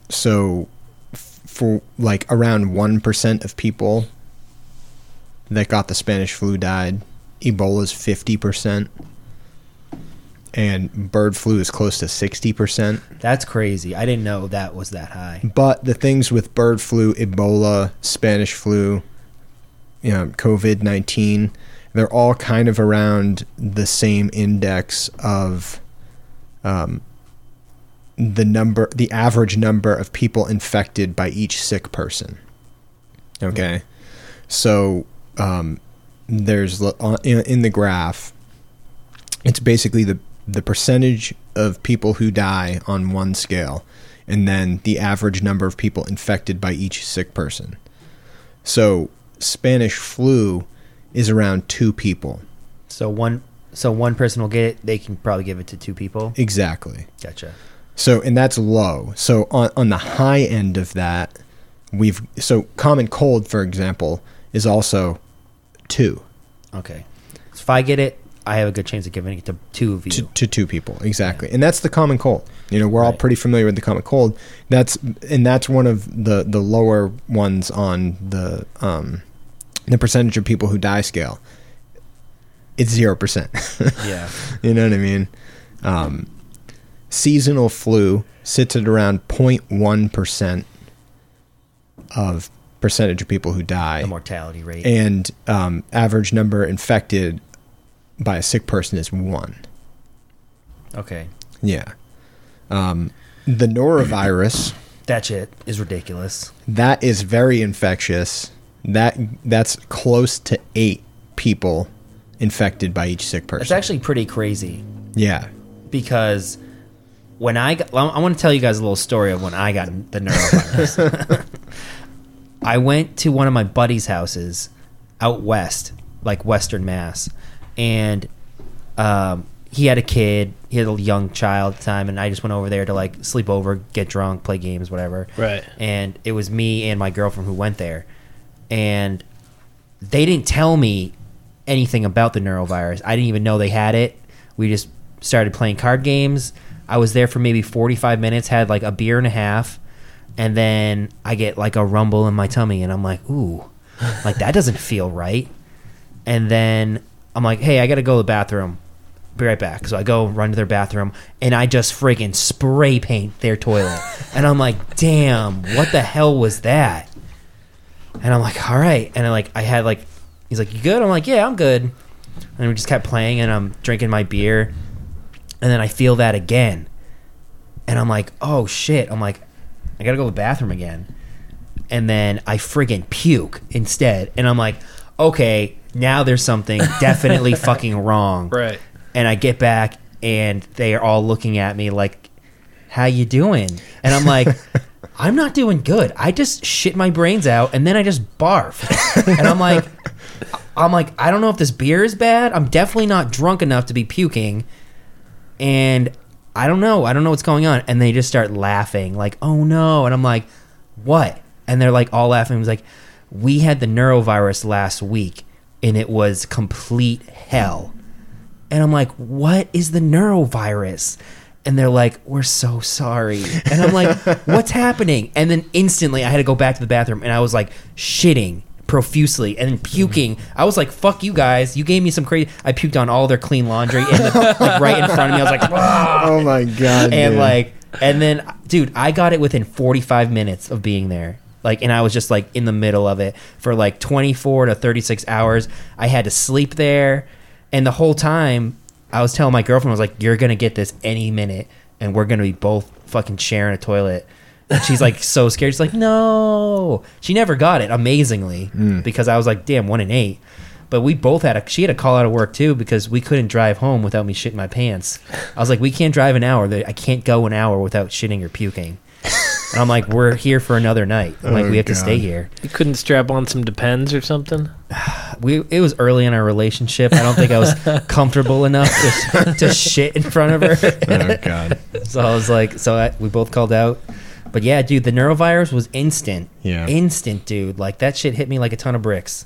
so f- for like around one percent of people that got the Spanish flu died. Ebola's 50%. And bird flu is close to 60%. That's crazy. I didn't know that was that high. But the things with bird flu, Ebola, Spanish flu, you know, COVID 19, they're all kind of around the same index of um, the number, the average number of people infected by each sick person. Okay. So um, there's in in the graph, it's basically the the percentage of people who die on one scale, and then the average number of people infected by each sick person. So Spanish flu is around two people So one so one person will get it, they can probably give it to two people. exactly. Gotcha. So and that's low. So on on the high end of that, we've so common cold, for example, is also two Okay. So if I get it, I have a good chance of giving it to two of you. to, to two people exactly, and that's the common cold. You know, we're all pretty familiar with the common cold. That's and that's one of the the lower ones on the um the percentage of people who die scale. It's zero percent. yeah. You know what I mean? Um, seasonal flu sits at around 0.1% of percentage of people who die. The mortality rate. And um, average number infected by a sick person is one. okay. Yeah. Um, the norovirus, That shit is ridiculous. that is very infectious. That That's close to eight people infected by each sick person. It's actually pretty crazy yeah. because when I got, I want to tell you guys a little story of when I got the neurovirus. I went to one of my buddy's houses out west, like Western Mass, and um, he had a kid. He had a young child at the time, and I just went over there to like sleep over, get drunk, play games, whatever. Right. And it was me and my girlfriend who went there, and they didn't tell me anything about the neurovirus. I didn't even know they had it. We just started playing card games. I was there for maybe 45 minutes, had like a beer and a half, and then I get like a rumble in my tummy, and I'm like, ooh, like that doesn't feel right. And then I'm like, hey, I gotta go to the bathroom. Be right back. So I go run to their bathroom, and I just friggin' spray paint their toilet. and I'm like, damn, what the hell was that? And I'm like, all right. And I like, I had like, he's like, you good? I'm like, yeah, I'm good. And we just kept playing, and I'm drinking my beer, and then I feel that again, and I'm like, oh shit. I'm like, I gotta go to the bathroom again, and then I friggin' puke instead, and I'm like, okay, now there's something definitely fucking wrong, Right. and I get back, and they are all looking at me like, how you doing? And I'm like. I'm not doing good. I just shit my brains out and then I just barf. and I'm like I'm like I don't know if this beer is bad. I'm definitely not drunk enough to be puking. And I don't know. I don't know what's going on. And they just start laughing like, "Oh no." And I'm like, "What?" And they're like all laughing. It was like, "We had the neurovirus last week and it was complete hell." And I'm like, "What is the neurovirus?" And they're like, "We're so sorry." And I'm like, "What's happening?" And then instantly, I had to go back to the bathroom, and I was like shitting profusely and then puking. I was like, "Fuck you guys! You gave me some crazy." I puked on all their clean laundry the, like, right in front of me. I was like, "Ah." Oh my god. and dude. like, and then, dude, I got it within 45 minutes of being there. Like, and I was just like in the middle of it for like 24 to 36 hours. I had to sleep there, and the whole time I was telling my girlfriend, I was like, "You're gonna get this any minute, and we're gonna be both fucking sharing a toilet." And she's like so scared. She's like, "No." She never got it, amazingly, mm. because I was like, "Damn, one in eight. But we both had a. She had a call out of work too because we couldn't drive home without me shitting my pants. I was like, "We can't drive an hour. I can't go an hour without shitting or puking." And I'm like, "We're here for another night. Like, Oh, we have to God. stay here." You couldn't strap on some Depends or something? we it was early in our relationship. I don't think I was comfortable enough to, to shit in front of her. Oh god. so I was like, so I, we both called out. But yeah, dude, the neurovirus was instant. Yeah. instant, dude. Like that shit hit me like a ton of bricks.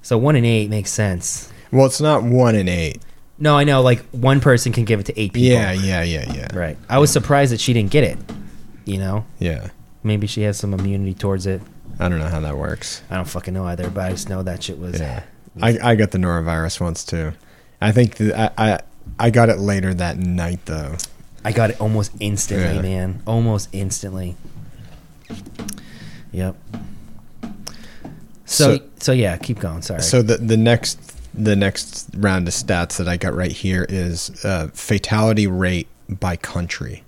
So one in eight makes sense. Well, it's not one in eight. No, I know. Like one person can give it to eight people. Yeah, yeah, yeah, yeah. right. I was surprised that she didn't get it. You know, Yeah. maybe she has some immunity towards it. I don't know how that works. I don't fucking know either, but I just know that shit was. Yeah, I, I got the norovirus once too. I think the, I, I I got it later that night though. I got it almost instantly, Yeah. man. Almost instantly. Yep. So, So- so yeah, keep going. Sorry. So the the next the next round of stats that I got right here is uh, fatality rate by country.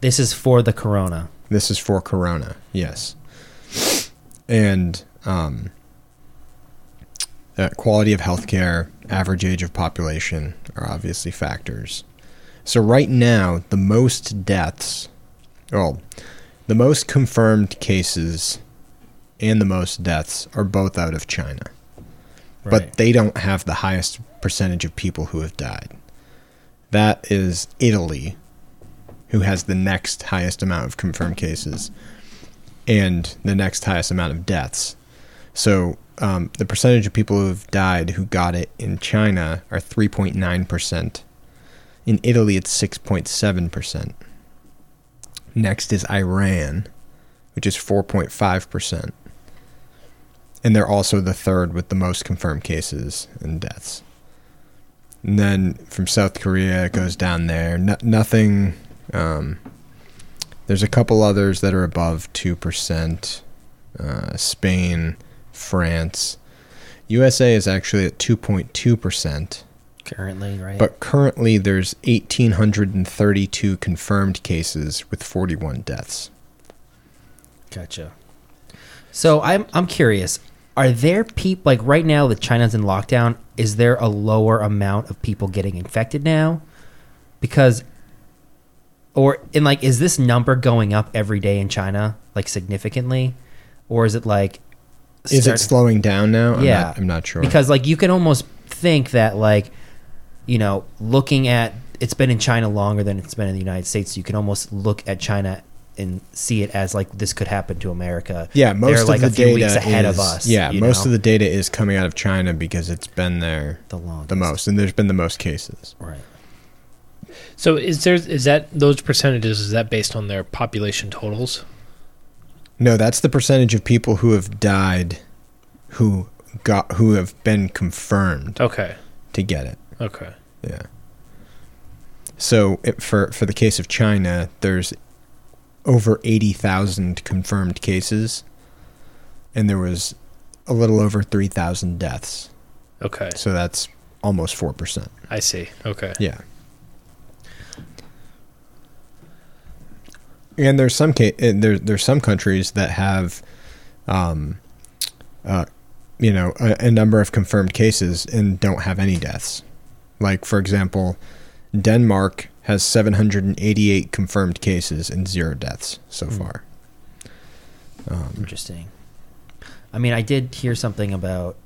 This is for the corona. This is for Corona, yes. And um, uh, quality of healthcare, average age of population are obviously factors. So right now, the most deaths, well, the most confirmed cases and the most deaths are both out of China, Right. but they don't have the highest percentage of people who have died. That is Italy, who has the next highest amount of confirmed cases and the next highest amount of deaths. So um, the percentage of people who have died who got it in China are 3.9%. In Italy, it's 6.7%. Next is Iran, which is 4.5%. And they're also the third with the most confirmed cases and deaths. And then from South Korea, it goes down there. No, nothing. Um, there's a couple others that are above 2%. Uh, Spain, France. USA is actually at 2.2%. currently, right? But currently, there's 1,832 confirmed cases with 41 deaths. Gotcha. So I'm I'm curious. Are there people like right now that China's in lockdown? Is there a lower amount of people getting infected now? Because, or and like, is this number going up every day in China like significantly, or is it like? Is start- it slowing down now? I'm Yeah. not, I'm not sure. because like you can almost think that like you know looking at it's been in china longer than it's been in the united states you can almost look at china and see it as like this could happen to america yeah, most they're of like the a few data weeks ahead is, of us Yeah, most know? of the data is coming out of China because it's been there the longest. the most, and there's been the most cases. right So is there is that those percentages is that based on their population totals? No, that's the percentage of people who have died, who got who have been confirmed Okay. to get it. Okay. Yeah. So it, for for the case of China, there's over eighty thousand confirmed cases, and there was a little over three thousand deaths. Okay. So that's almost four percent. I see. Okay. Yeah. And there's some ca- uh, there there's some countries that have, um, uh, you know, a, a number of confirmed cases and don't have any deaths. Like for example, Denmark has 788 confirmed cases and zero deaths so Hmm. far. Um, interesting i mean i did hear something about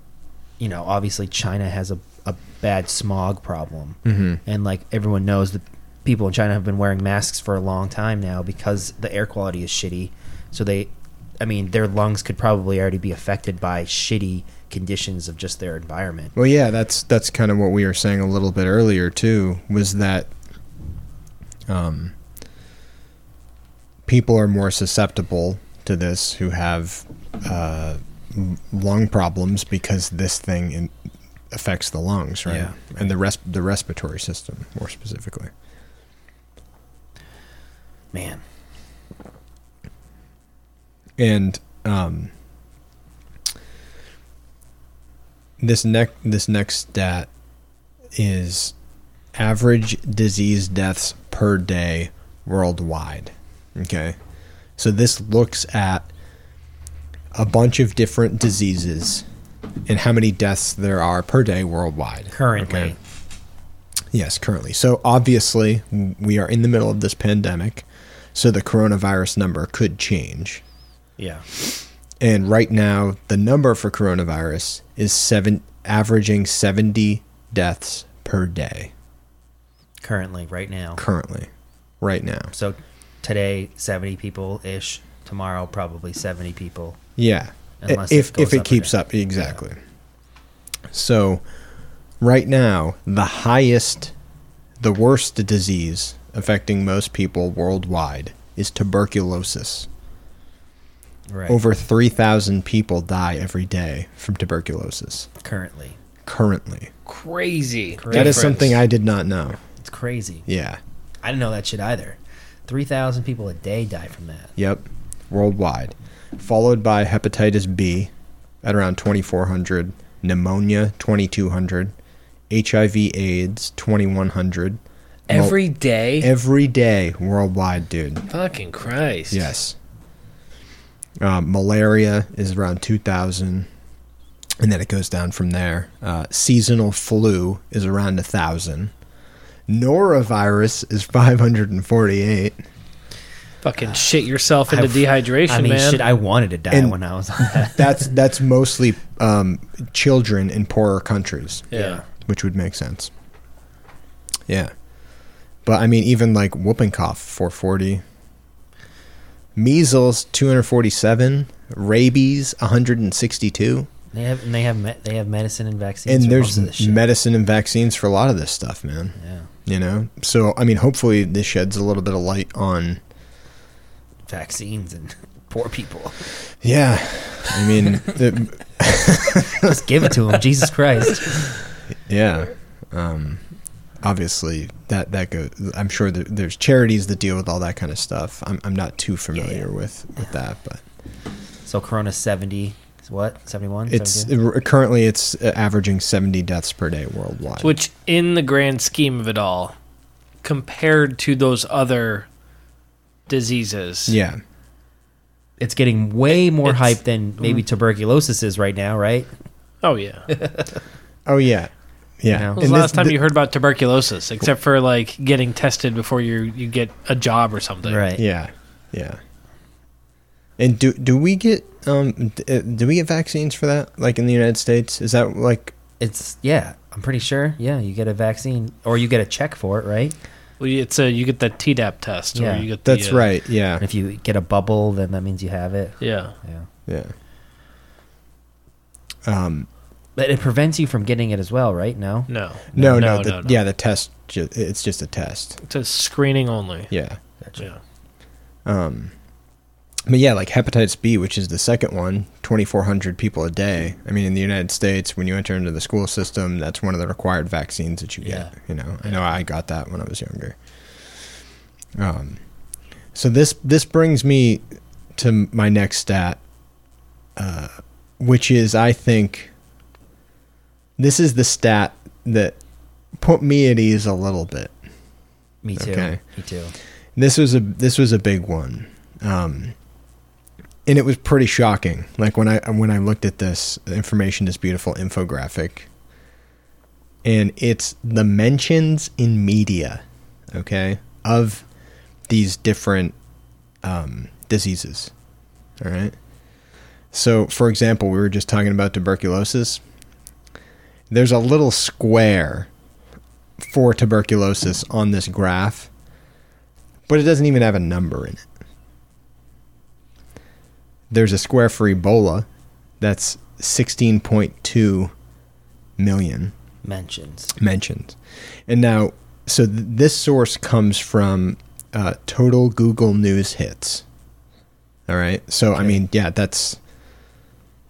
you know obviously china has a, a bad smog problem mhm. and like everyone knows that people in China have been wearing masks for a long time now because the air quality is shitty. So they, I mean, their lungs could probably already be affected by shitty conditions of just their environment. Well, yeah, that's that's kind of what we were saying a little bit earlier too. Was that um, people are more susceptible to this who have uh, lung problems because this thing in, affects the lungs, right? Yeah, And the res- the respiratory system more specifically. Man, And um, this next this next stat is average disease deaths per day worldwide. Okay, so this looks at a bunch of different diseases and how many deaths there are per day worldwide. currently, Okay. Yes, currently. So obviously, we are in the middle of this pandemic, so the coronavirus number could change. yeah, And right now, the number for coronavirus is seven, averaging 70 deaths per day currently, right now. currently. Right now. So today, seventy people ish. Tomorrow, probably seventy people. Yeah. Unless if it if it keeps up, exactly. So, right now, the highest, the worst disease affecting most people worldwide is tuberculosis. Right. over 3,000 people die every day from tuberculosis currently. currently. Crazy. That is something I did not know. It's crazy. Yeah. I didn't know that shit either. Three thousand people a day die from that. Yep. Worldwide. Followed by hepatitis B at around 2,400, pneumonia 2,200, HIV AIDS 2,100. Every day. Every day worldwide, dude. Fucking Christ. Yes. Um, malaria is around 2,000. And then it goes down from there. Uh, seasonal flu is around 1,000. Norovirus is 548. Fucking shit yourself into I've- dehydration, I mean, man. shit, I wanted to die And- when I was on that. That's that's mostly um, children in poorer countries, yeah. Which would make sense. Yeah, but I mean, even like whooping cough, four forty. Measles, two hundred forty-seven. Rabies, one hundred and sixty-two. They have and they have me- they have medicine and vaccines. And for there's most of this medicine and vaccines for a lot of this stuff, man. yeah You know, so I mean, hopefully this sheds a little bit of light on. vaccines and poor people. Yeah, I mean, the, Just give it to them, Jesus Christ. Yeah. Um, obviously, that that goes. I'm sure that there's charities that deal with all that kind of stuff. I'm I'm not too familiar Yeah. with with that, but So Corona seventy. What seventy one? it's currently it's uh, averaging 70 deaths per day worldwide. Which, in the grand scheme of it all, compared to those other diseases, yeah, it's getting way more It's- hype than maybe tuberculosis is right now, right? Oh yeah. oh yeah, yeah. You know? When was And the last time th- you heard about tuberculosis, except for like getting tested before you you get a job or something? Right. Yeah, yeah. And do do we get um uh, do we get vaccines for that? Like in the United States, is that like It's yeah. I'm pretty sure. Yeah, you get a vaccine or you get a check for it, right? Well, it's a you get the Tdap test, Yeah. or you get the, that's uh, right? Yeah, And if you get a bubble, then that means you have it. Yeah. Yeah. yeah. Um, But it prevents you from getting it as well, right? No. No. no, no, no, the, no, no. yeah. The test, ju- it's just a test. It's a screening only. Yeah. Yeah. Um, but yeah, like hepatitis B, which is the second one, 2,400 people a day. I mean, in the United States, when you enter into the school system, that's one of the required vaccines that you get. Yeah. You know, I know I got that when I was younger. Um, so this this brings me to my next stat, uh, which is I think this is the stat that put me at ease a little bit. Me too. Okay. Me too. This was a this was a big one, um, and it was pretty shocking. Like when I when I looked at this information, this beautiful infographic, and it's the mentions in media, okay, of these different um, diseases. All right. So, for example, we were just talking about tuberculosis. There's a little square for tuberculosis on this graph but it doesn't even have a number in it. There's a square for Ebola that's 16.2 million Mentions. mentions. And now, so th- this source comes from uh, total Google News hits. All right. So, I mean, yeah, that's.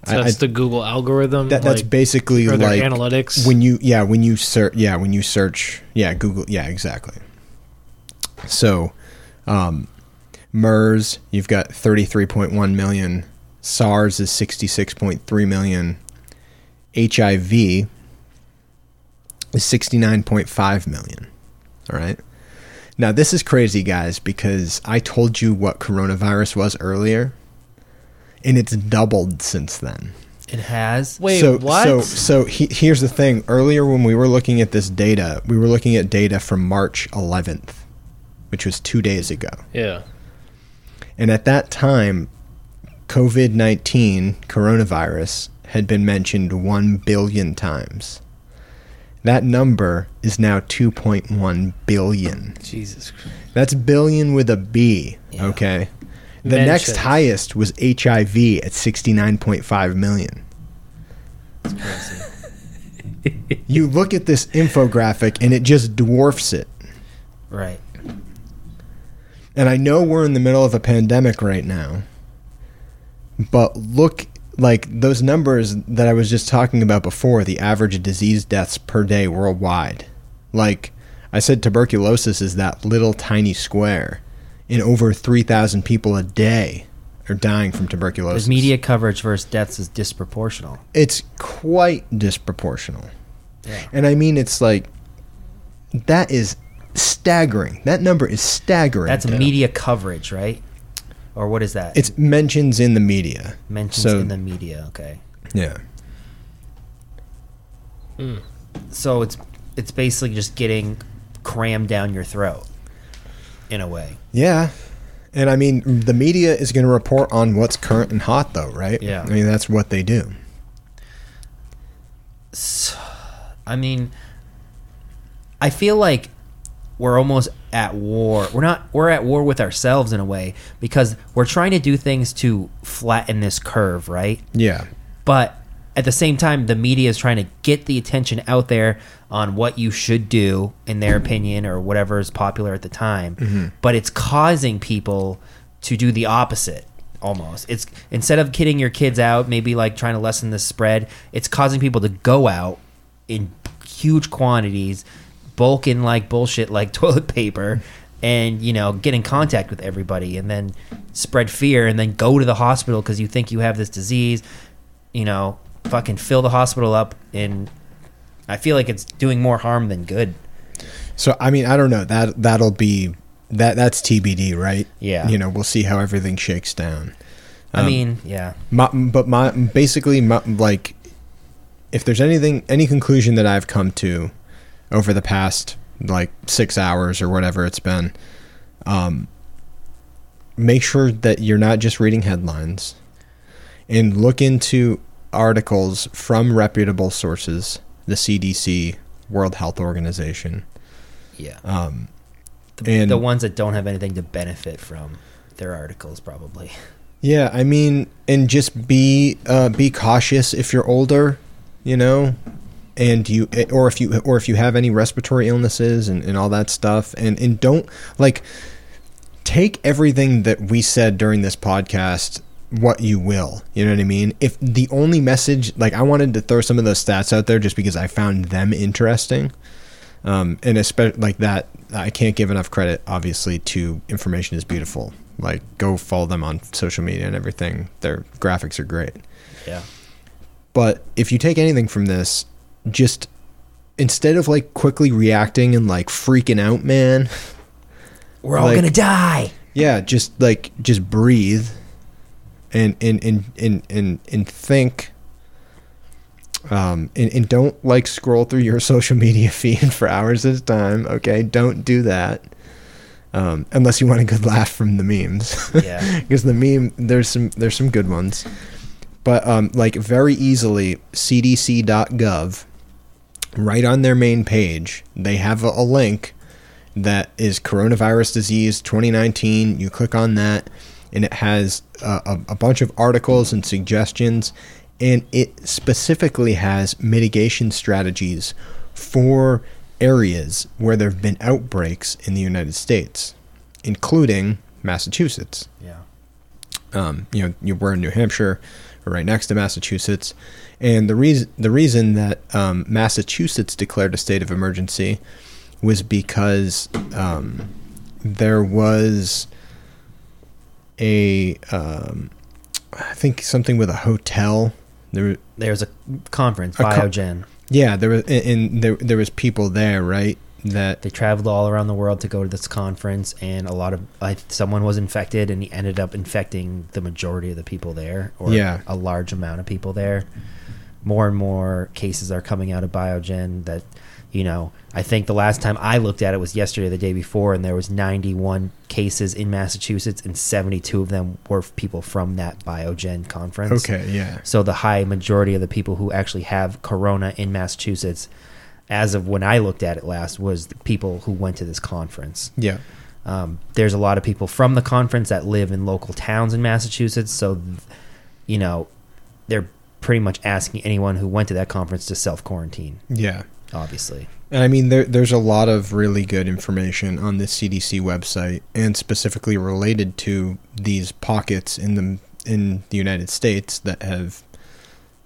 So that's I- the Google algorithm. that, that's like, basically like analytics. when you yeah when you search yeah when you search yeah google yeah exactly. So um mers you've got 33.1 million. Sars is 66.3 million. Hiv is 69.5 million. All right? Now this is crazy guys because i told you what coronavirus was earlier and it's doubled since then It has. Wait, so, what? So, so he, here's the thing. Earlier, when we were looking at this data, we were looking at data from March 11th, which was two days ago. yeah. And at that time, COVID 19, coronavirus, had been mentioned 1 billion times. That number is now 2.1 billion. Jesus. Christ. That's billion with a B, Yeah. okay? The next highest was HIV at 69.5 million. You look at this infographic and it just dwarfs it. right. And I know we're in the middle of a pandemic right now. But look, like those numbers that I was just talking about before, the average disease deaths per day worldwide. Like I said, tuberculosis is that little tiny square, and over 3,000 people a day are dying from tuberculosis. The media coverage versus deaths is disproportional. It's quite disproportional. Yeah. And I mean, it's like, that is staggering. That number is staggering. That's media coverage, right? Or what is that? It's mentions in the media. mentions so- in the media. Okay. Yeah. So it's it's basically just getting crammed down your throat, in a way. Yeah. And I mean, the media is going to report on what's current and hot, though, right? Yeah. I mean, that's what they do. I mean, I feel like we're almost at war. We're not. We're at war with ourselves in a way because we're trying to do things to flatten this curve, right? Yeah. But at the same time, the media is trying to get the attention out there on what you should do, in their opinion, or whatever is popular at the time. Mm-hmm. But it's causing people to do the opposite. Almost, it's instead of kidding your kids out, maybe like trying to lessen the spread. It's causing people to go out in huge quantities, bulk in like bullshit, like toilet paper, and you know get in contact with everybody, and then spread fear, and then go to the hospital because you think you have this disease you know, fucking fill the hospital up and I feel like it's doing more harm than good. So, I mean, I don't know. That, that'll be, that, that's TBD, right? Yeah. You know, we'll see how everything shakes down. I Um, mean, yeah. My, but my basically my, like if there's anything any conclusion that I've come to over the past like 6 hours or whatever it's been um make sure that you're not just reading headlines and look into articles from reputable sources the CDC World Health Organization Yeah. um The, and- the ones that don't have anything to benefit from their articles probably. Yeah, I mean, and just be uh, be cautious if you're older, you know, and you or if you or if you have any respiratory illnesses and, and all that stuff, and and don't like take everything that we said during this podcast what you will. You know what i mean? If the only message like i wanted to throw some of those stats out there just because i found them interesting. Um, and especially like that i can't give enough credit obviously to information is beautiful. Like go follow them on social media and everything. Their graphics are great. Yeah. but if you take anything from this just instead of like quickly reacting and like freaking out man We're all Like- to die. yeah just like just breathe and and and and and, and think um and, and don't like scroll through your social media feed for hours at a time okay? Don't do that um unless you want a good laugh from the memes. Yeah. because the meme there's some there's some good ones. But um like very easily cdc.gov right on their main page they have a, a link that is coronavirus disease 2019 you click on that and it has uh, a, a bunch of articles and suggestions and it specifically has mitigation strategies for areas where there have been outbreaks in the united states including massachusetts Yeah. um, you know, you were in New Hampshire, or right next to Massachusetts, and the reason the reason that um, Massachusetts declared a state of emergency was because um, there was a um, I think something with a hotel. There, There's a conference, A Biogen. yeah, there was, and- there there was people there, right? That They traveled all around the world to go to this conference, and a lot of I, someone was infected, and he ended up infecting the majority of the people there, or Yeah. a large amount of people there. More and more cases are coming out of Biogen. That you know, I think the last time I looked at it was yesterday, the day before, and there was 91 cases in Massachusetts, and 72 of them were people from that Biogen conference. okay, yeah, So the high majority of the people who actually have corona in Massachusetts, as of when I looked at it last, was the people who went to this conference. yeah, Um, there's a lot of people from the conference that live in local towns in Massachusetts, so you know they're pretty much asking anyone who went to that conference to self quarantine. yeah. Obviously, And I mean, there, there's a lot of really good information on the CDC website, and specifically related to these pockets in the in the United States that have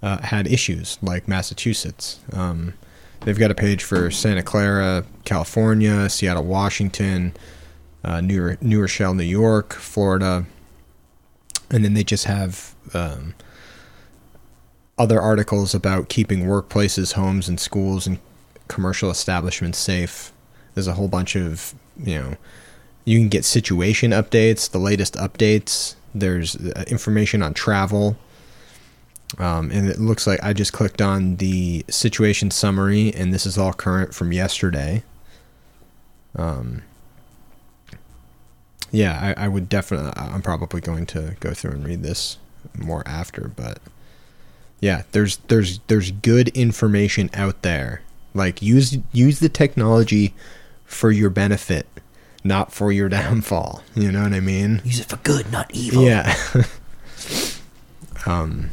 uh, had issues, like Massachusetts. Um, they've got a page for Santa Clara, California, Seattle, Washington, uh, New, New Rochelle, New York, Florida, and then they just have um, other articles about keeping workplaces, homes, and schools and commercial establishments safe. There's a whole bunch of you know you can get situation updates, the latest updates. There's uh, information on travel. Um, and it looks like I just clicked on the situation summary, and this is all current from yesterday. Um, yeah, I, I would definitely. I'm probably going to go through and read this more after, but yeah, there's there's there's good information out there. Like use use the technology for your benefit not for your downfall. You know what I mean? Use it for good, not evil. Yeah. um,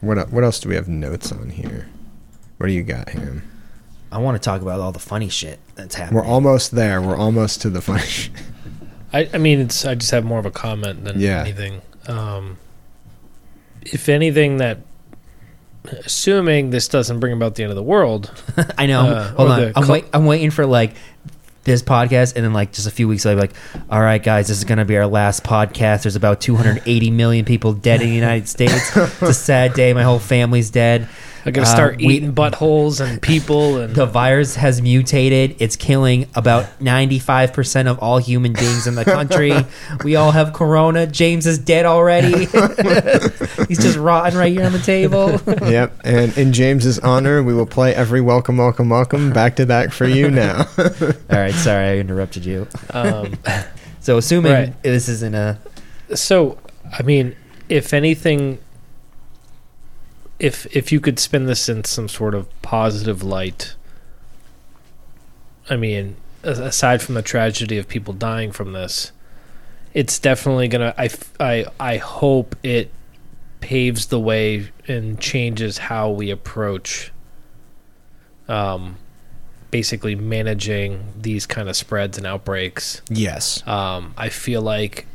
what what else do we have notes on here? What do you got, Ham? I want to talk about all the funny shit that's happening. We're almost there. We're almost to the funny. Shit. I, I mean, it's I just have more of a comment than Yeah. anything. Um, if anything, that assuming this doesn't bring about the end of the world, I know. Uh, Hold on. I'm cl- wait. I'm waiting for like this podcast, and then like just a few weeks later, like, all right, guys, this is gonna be our last podcast. There's about 280 million people dead in the United States. it's a sad day. My whole family's dead. I got to Uh, start we- eating buttholes and people and The virus has mutated. It's killing about 95% of all human beings in the country. we all have corona. James is dead already. He's just rotting right here on the table. yep. And in James's honor, we will play every welcome, welcome, welcome back to back for you now. all right, sorry I interrupted you. um, So assuming Right. this isn't a so I mean, if anything, if if you could spin this in some sort of positive light, I mean, aside from the tragedy of people dying from this, it's definitely gonna. I I I hope it paves the way and changes how we approach. Um, basically managing these kind of spreads and outbreaks. yes. Um, I feel like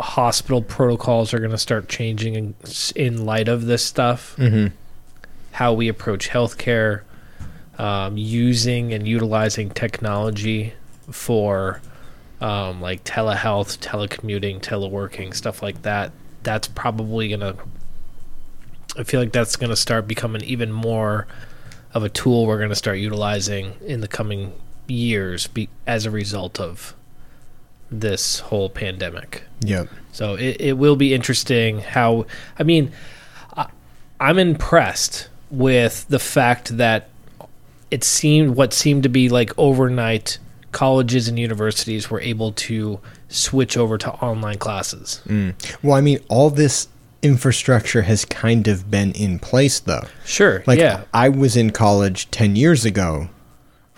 hospital protocols are going to start changing in, in light of this stuff. Mm-hmm. How we approach healthcare, um, using and utilizing technology for um, like telehealth, telecommuting, teleworking, stuff like that. That's probably going to. I feel like that's going to start becoming even more of a tool we're going to start utilizing in the coming years be, as a result of this whole pandemic. Yeah. So it, it will be interesting how. I mean, I, I'm impressed with the fact that it seemed what seemed to be like overnight colleges and universities were able to switch over to online classes. Mm. Well, I mean, all this infrastructure has kind of been in place, though. Sure. Like, yeah. I was in college 10 years ago.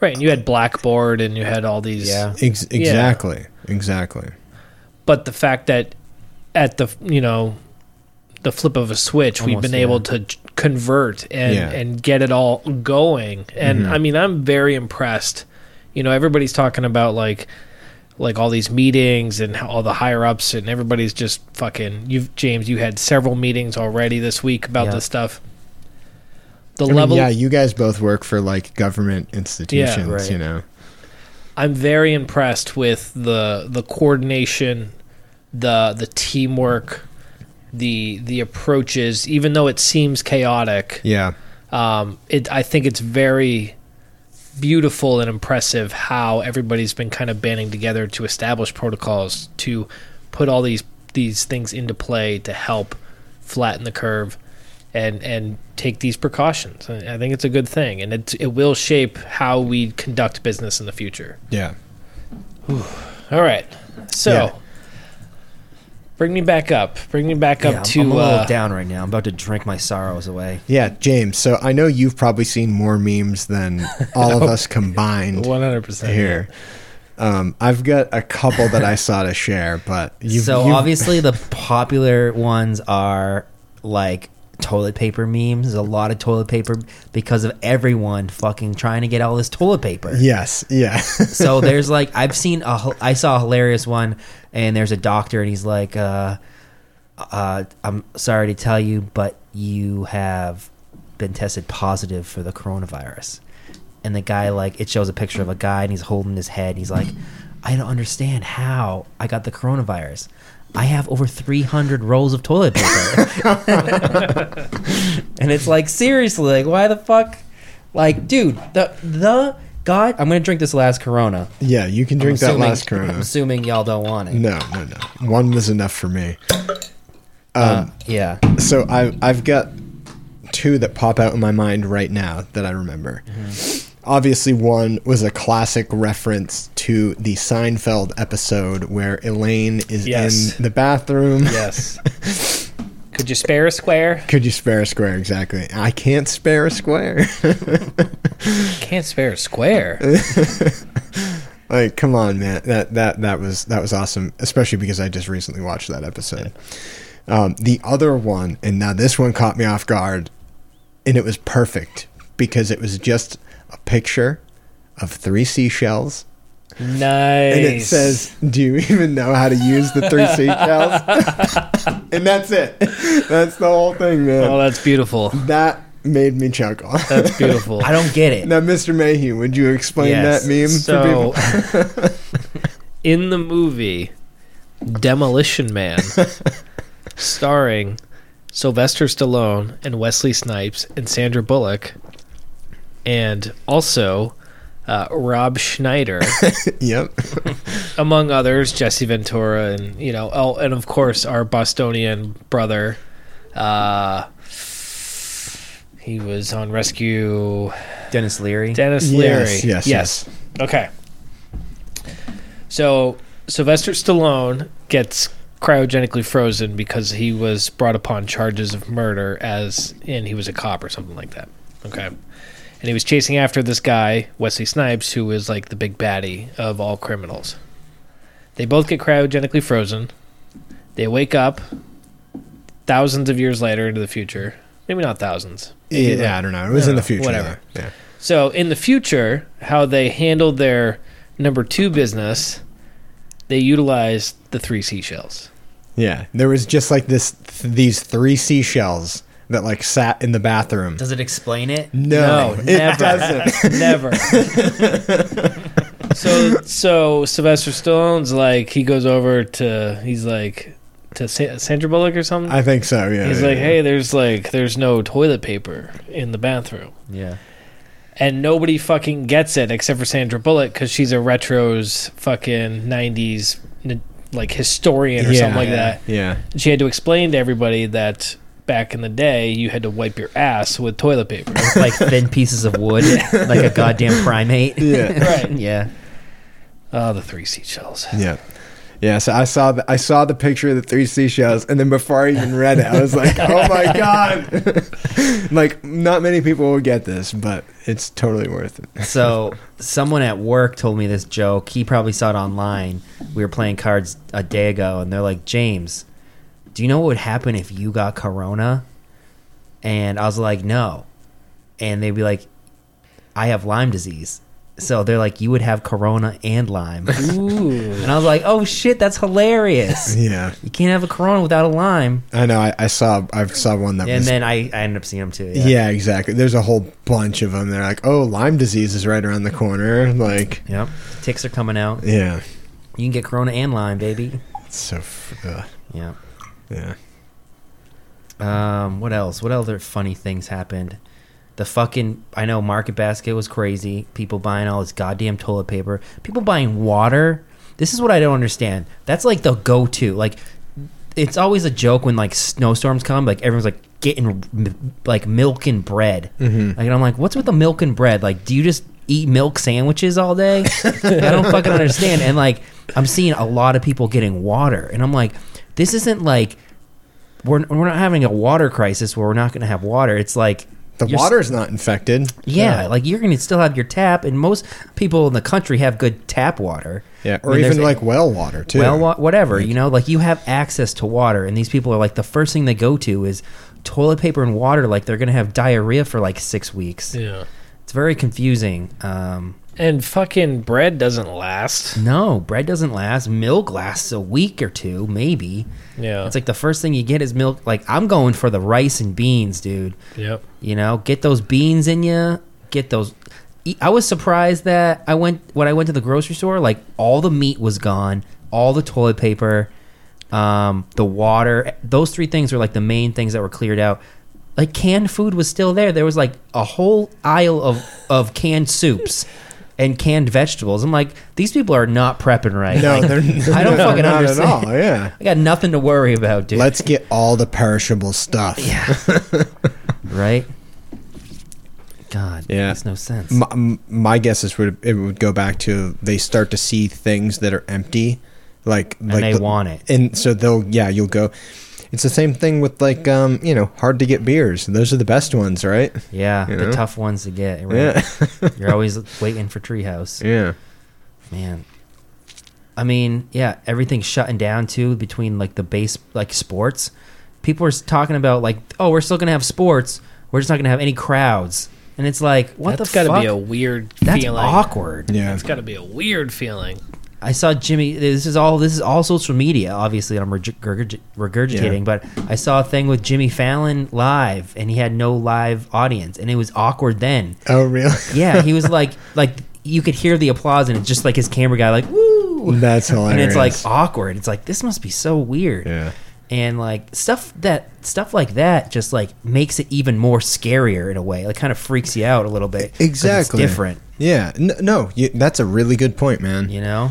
Right. And you had Blackboard and you had all these. Yeah. Ex- exactly. Exactly. But the fact that at the you know the flip of a switch, we've Almost, been able to convert and Yeah. and get it all going. And Mhm. I mean, I'm very impressed. You know, everybody's talking about like like all these meetings and how all the higher ups and everybody's just fucking. You, James, you had several meetings already this week about Yeah. this stuff. The I mean, level, yeah, you guys both work for like government institutions, right. you know. I'm very impressed with the the coordination, the the teamwork, the the approaches. Even though it seems chaotic, Yeah. um, it I think it's very beautiful and impressive how everybody's been kind of banding together to establish protocols to put all these these things into play to help flatten the curve and and take these precautions. I I think it's a good thing, and it it will shape how we conduct business in the future. Yeah. All right. So Yeah. bring me back up. Bring me back up I'm, to I'm a little uh, down right now. I'm about to drink my sorrows away. Yeah, James. So I know you've probably seen more memes than all of us combined 100% here. Um, I've got a couple that I saw to share, but you've, so you've- obviously the popular ones are like toilet paper memes. There's a lot of toilet paper because of everyone fucking trying to get all this toilet paper. yes, yeah, so there's like I've seen a I saw a hilarious one and there's a doctor and he's like uh uh, I'm sorry to tell you, but you have been tested positive for the coronavirus. And the guy, like, it shows a picture of a guy and he's holding his head. He's like, I don't understand how I got the coronavirus. I have over 300 rolls of toilet paper. and it's like, seriously, like, why the fuck? Like, dude, the, the, God, I'm going to drink this last Corona. Yeah, you can I'm drink that assuming- last Corona. I'm assuming y'all don't want it. No, no, no. One was enough for me. Uh, yeah. So I I've got two that pop out in my mind right now that I remember. Obviously, one was a classic reference to the Seinfeld episode where Elaine is Yes. in the bathroom. Yes. Could you spare a square? Could you spare a square? Exactly. I can't spare a square. Can't spare a square. like, come on, man. That that that was that was awesome. Especially because I just recently watched that episode. Um, the other one, and now this one caught me off guard, and it was perfect because it was just a picture of three seashells, Nice. and it says, "Do you even know how to use the three seashells?" and that's it. That's the whole thing, man. "Oh, that's beautiful. that made me chuckle. That's beautiful." I don't get it. now, Mr. Mayhew, would you explain Yes. that meme So, for people? in the movie Demolition Man, starring Sylvester Stallone and Wesley Snipes and Sandra Bullock, and also uh, Rob Schneider, yep. among others, Jesse Ventura, and you know, oh, and of course our Bostonian brother. Uh, he was on Rescue. Denis Leary. Denis Leary. Yes, yes, yes. Okay. So Sylvester Stallone gets cryogenically frozen because he was brought upon charges of murder as and he was a cop or something like that. Okay. And he was chasing after this guy, Wesley Snipes, who is like the big baddie of all criminals. They both get cryogenically frozen. They wake up thousands of years later into the future. Maybe not thousands. Maybe Yeah, like- I don't know. It was in No, the future. whatever. though. Yeah. so in the future, how they handled their number two business, they utilized the three seashells. Yeah. There was just like this th- these three seashells that like sat in the bathroom. Does it explain it? No, No, it never. doesn't. Never. so so Sylvester Stallone's like he goes over to he's like to Sa- Sandra Bullock or something. I think so. Yeah. he's yeah, like, yeah. hey, there's like there's no toilet paper in the bathroom. Yeah. and nobody fucking gets it except for Sandra Bullock because she's a retro's fucking '90s like historian or Yeah, something like yeah, that. Yeah. She had to explain to everybody that back in the day you had to wipe your ass with toilet paper. Like thin pieces of wood, like a goddamn primate. Yeah. right. yeah. Oh, the three seashells. Yeah. Yeah, so I saw the I saw the picture of the three seashells, and then before I even read it, I was like, "Oh my god!" like, not many people will get this, but it's totally worth it. So someone at work told me this joke. He probably saw it online. We were playing cards a day ago, and they're like, James, do you know what would happen if you got corona? And I was like, no. And they'd be like, I have Lyme disease. So they're like, you would have corona and Lyme. Ooh. and I was like, oh shit, that's hilarious. Yeah, You can't have a corona without a Lyme. I know. I, I saw I saw one that And was then I, I ended up seeing them too. yeah. Yeah. exactly. There's a whole bunch of them. They're like, "Oh, Lyme disease is right around the corner." Like, Yep. Ticks are coming out. yeah, You can get corona and Lyme, baby. it's so f- Yeah. Yeah. Um, what else? What other funny things happened? The fucking I know Market Basket was crazy. People buying all this goddamn toilet paper. People buying water. This is what I don't understand. That's like the go-to. Like it's always a joke when like snowstorms come. Like everyone's like getting like milk and bread. Mhm. Like and I'm like, what's with the milk and bread? Like, do you just eat milk sandwiches all day? I don't fucking understand. And like, I'm seeing a lot of people getting water, and I'm like, this isn't like we're we're not having a water crisis where we're not going to have water. It's like The you're s- water's not infected. yeah, like you're going to still have your tap, and most people in the country have good tap water. Yeah, I or mean, even there's- like well water too. well, wa- whatever you know, like you have access to water, and these people are like the first thing they go to is toilet paper and water. Like they're going to have diarrhea for like six weeks. Yeah. It's very confusing. Um, And fucking bread doesn't last. No, bread doesn't last. Milk lasts a week or two, maybe. Yeah. It's like the first thing you get is milk. Like I'm going for the rice and beans, dude. yep. You know, get those beans in you. Get those. I was surprised that I went when I went to the grocery store. Like all the meat was gone, all the toilet paper, um, the water. Those three things were like the main things that were cleared out. Like canned food was still there. There was like a whole aisle of of canned soups and canned vegetables. I'm like, these people are not prepping right. No, Like, they're I don't no, fucking not understand. at all. Yeah. I got nothing to worry about, dude. Let's get all the perishable stuff. Yeah, right? God, Yeah. makes no sense. My, my guess is would it would go back to they start to see things that are empty, like and like they the- want it. and so they'll yeah you'll go. It's the same thing with like um you know hard to get beers. Those are the best ones, right? Yeah, You the know? tough ones to get. Right? Yeah, You're always waiting for Treehouse. yeah. Man. I mean, yeah, everything's shutting down too between like the base like sports. People are talking about like, oh, we're still gonna have sports. We're just not gonna have any crowds. And it's like, what That's the got to fuck? be a weird That's feeling. awkward. Yeah. It's got to be a weird feeling. I saw Jimmy. This is all. This is all social media. Obviously, I'm regurg- regurgitating, Yeah. but I saw a thing with Jimmy Fallon live, and he had no live audience, and it was awkward. Then, Oh really? yeah, he was like, like you could hear the applause, and it's just like his camera guy, like woo, That's hilarious. and it's like awkward. It's like this must be so weird, yeah. and like stuff that stuff like that just like makes it even more scarier in a way. Like kind of freaks you out a little bit. Exactly. it's different. Yeah. N- no, you, that's a really good point, man. You know,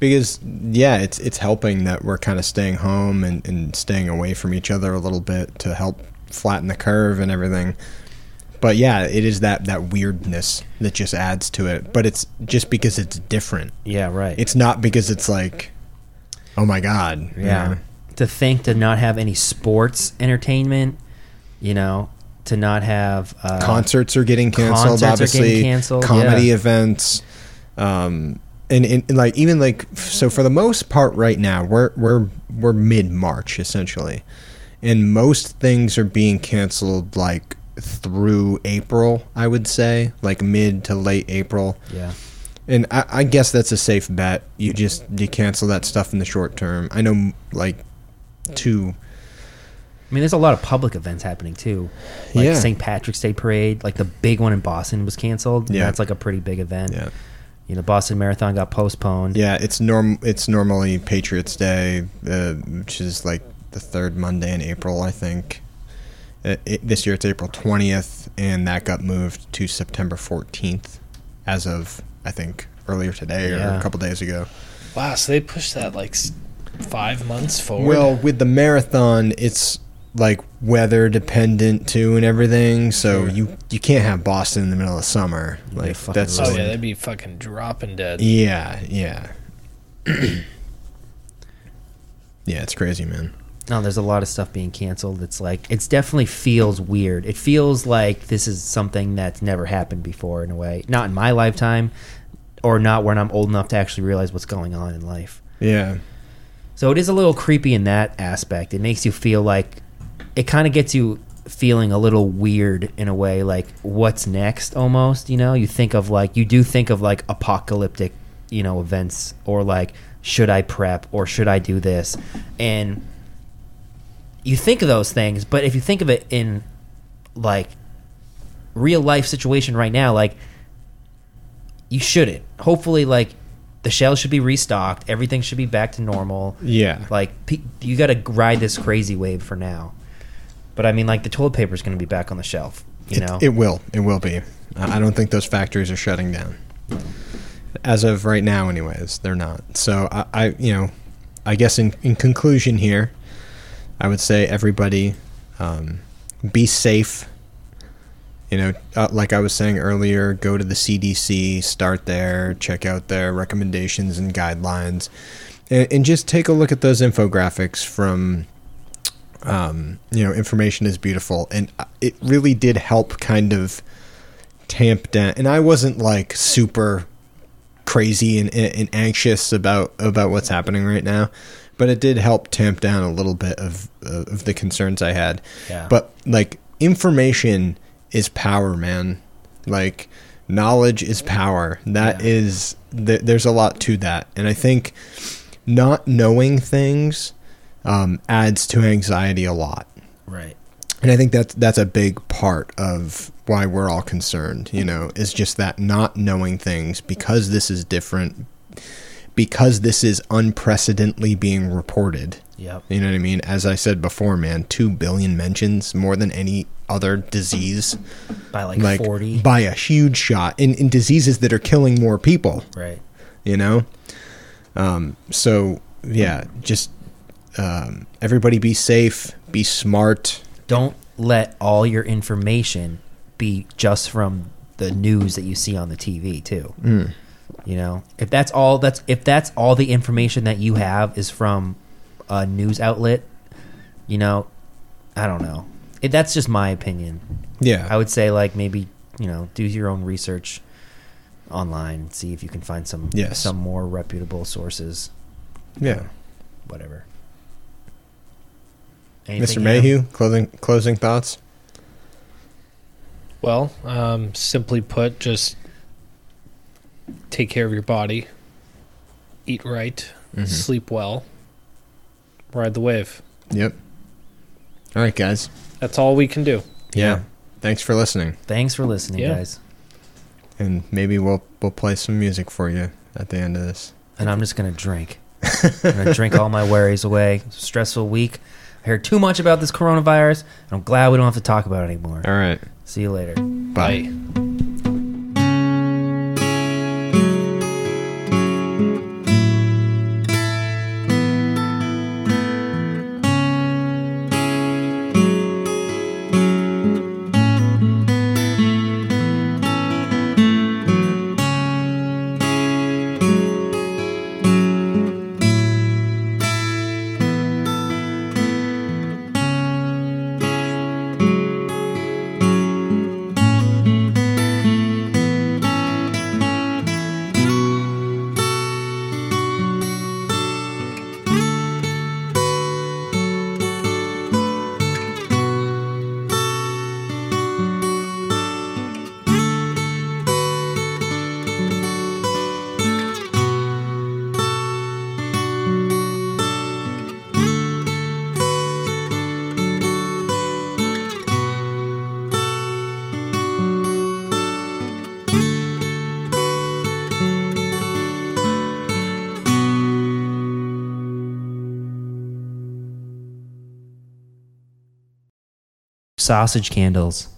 because yeah it's it's helping that we're kind of staying home and, and staying away from each other a little bit to help flatten the curve and everything but yeah it is that that weirdness that just adds to it but it's just because it's different yeah, right. it's not because it's like oh my god you Yeah. know? To think to not have any sports entertainment, you know, to not have uh, concerts are getting canceled concerts are obviously getting canceled, comedy yeah. events um and, and, and, like even like so for the most part right now we're we're we're mid March essentially and most things are being canceled like through April I would say like mid to late April Yeah. and I, I guess that's a safe bet you just you cancel that stuff in the short term I know like two I mean, there's a lot of public events happening too, like Yeah. St. Patrick's Day parade. Like the big one in Boston was canceled. Yeah. that's like a pretty big event. yeah You know, Boston Marathon got postponed. Yeah, it's norm. It's normally Patriots Day, uh, which is like the third Monday in April, I think. Uh, it, this year it's April twentieth, and that got moved to September fourteenth, as of I think earlier today or Yeah. a couple days ago. Wow, so they pushed that like five months forward. Well, with the marathon, it's like weather dependent too and everything. So Yeah. you you can't have Boston in the middle of summer. Like fucking that's oh ruined. yeah, that'd be fucking dropping dead. yeah, yeah. yeah, it's crazy, man. No, there's a lot of stuff being canceled. It's like it's definitely feels weird. It feels like this is something that's never happened before in a way. Not in my lifetime, or not when I'm old enough to actually realize what's going on in life. Yeah. So it is a little creepy in that aspect. It makes you feel like it kind of gets you feeling a little weird in a way like what's next almost, you know? You think of like you do think of like apocalyptic, you know, events or like should I prep or should I do this? And you think of those things, but if you think of it in like real life situation right now, like you shouldn't. Hopefully like the shelves should be restocked, everything should be back to normal. Yeah. Like pe- you got to ride this crazy wave for now. But I mean, like the toilet paper is going to be back on the shelf. You it, know, it will. It will be. I don't think those factories are shutting down. As of right now, anyways, they're not. So I, I you know, I guess in, in conclusion here, I would say everybody um, be safe. You know, uh, like I was saying earlier, go to the CDC, start there, check out their recommendations and guidelines, and, and just take a look at those infographics from um, you know, information is beautiful, and it really did help kind of tamp down. And I wasn't like super crazy and, and anxious about about what's happening right now, but it did help tamp down a little bit of of the concerns I had. Yeah. But like information is power, man. Like knowledge is power. That Yeah. is th- there's a lot to that, and I think not knowing things um, adds to anxiety a lot. Right. And I think that's that's a big part of why we're all concerned, you know, is just that not knowing things because this is different, because this is unprecedentedly being reported. Yep. You know what I mean? As I said before, man, two billion mentions more than any other disease, By like, like 40. by a huge shot in, in diseases that are killing more people. right. You know, um, so yeah, just um, everybody be safe, be smart. Don't let all your information be just from the news that you see on the TV too. Mm. You know, if that's all that's if that's all the information that you have is from a news outlet, you know, I don't know. It, that's just my opinion. Yeah, I would say like maybe you know do your own research online, see if you can find some Yes. some more reputable sources. yeah. Whatever. Mr. Anything, Adam? Mayhew, closing closing thoughts. Well, um, simply put, just take care of your body, eat right, Mhm. sleep well, ride the wave. Yep. All right, guys. That's all we can do. Yeah. Thanks for listening, Thanks for listening, Yeah. guys. and maybe we'll we'll play some music for you at the end of this. And I'm just gonna drink. I'm gonna drink all my worries away. Stressful week. I heard too much about this coronavirus. And I'm glad we don't have to talk about it anymore. All right. See you later. Bye. Sausage candles.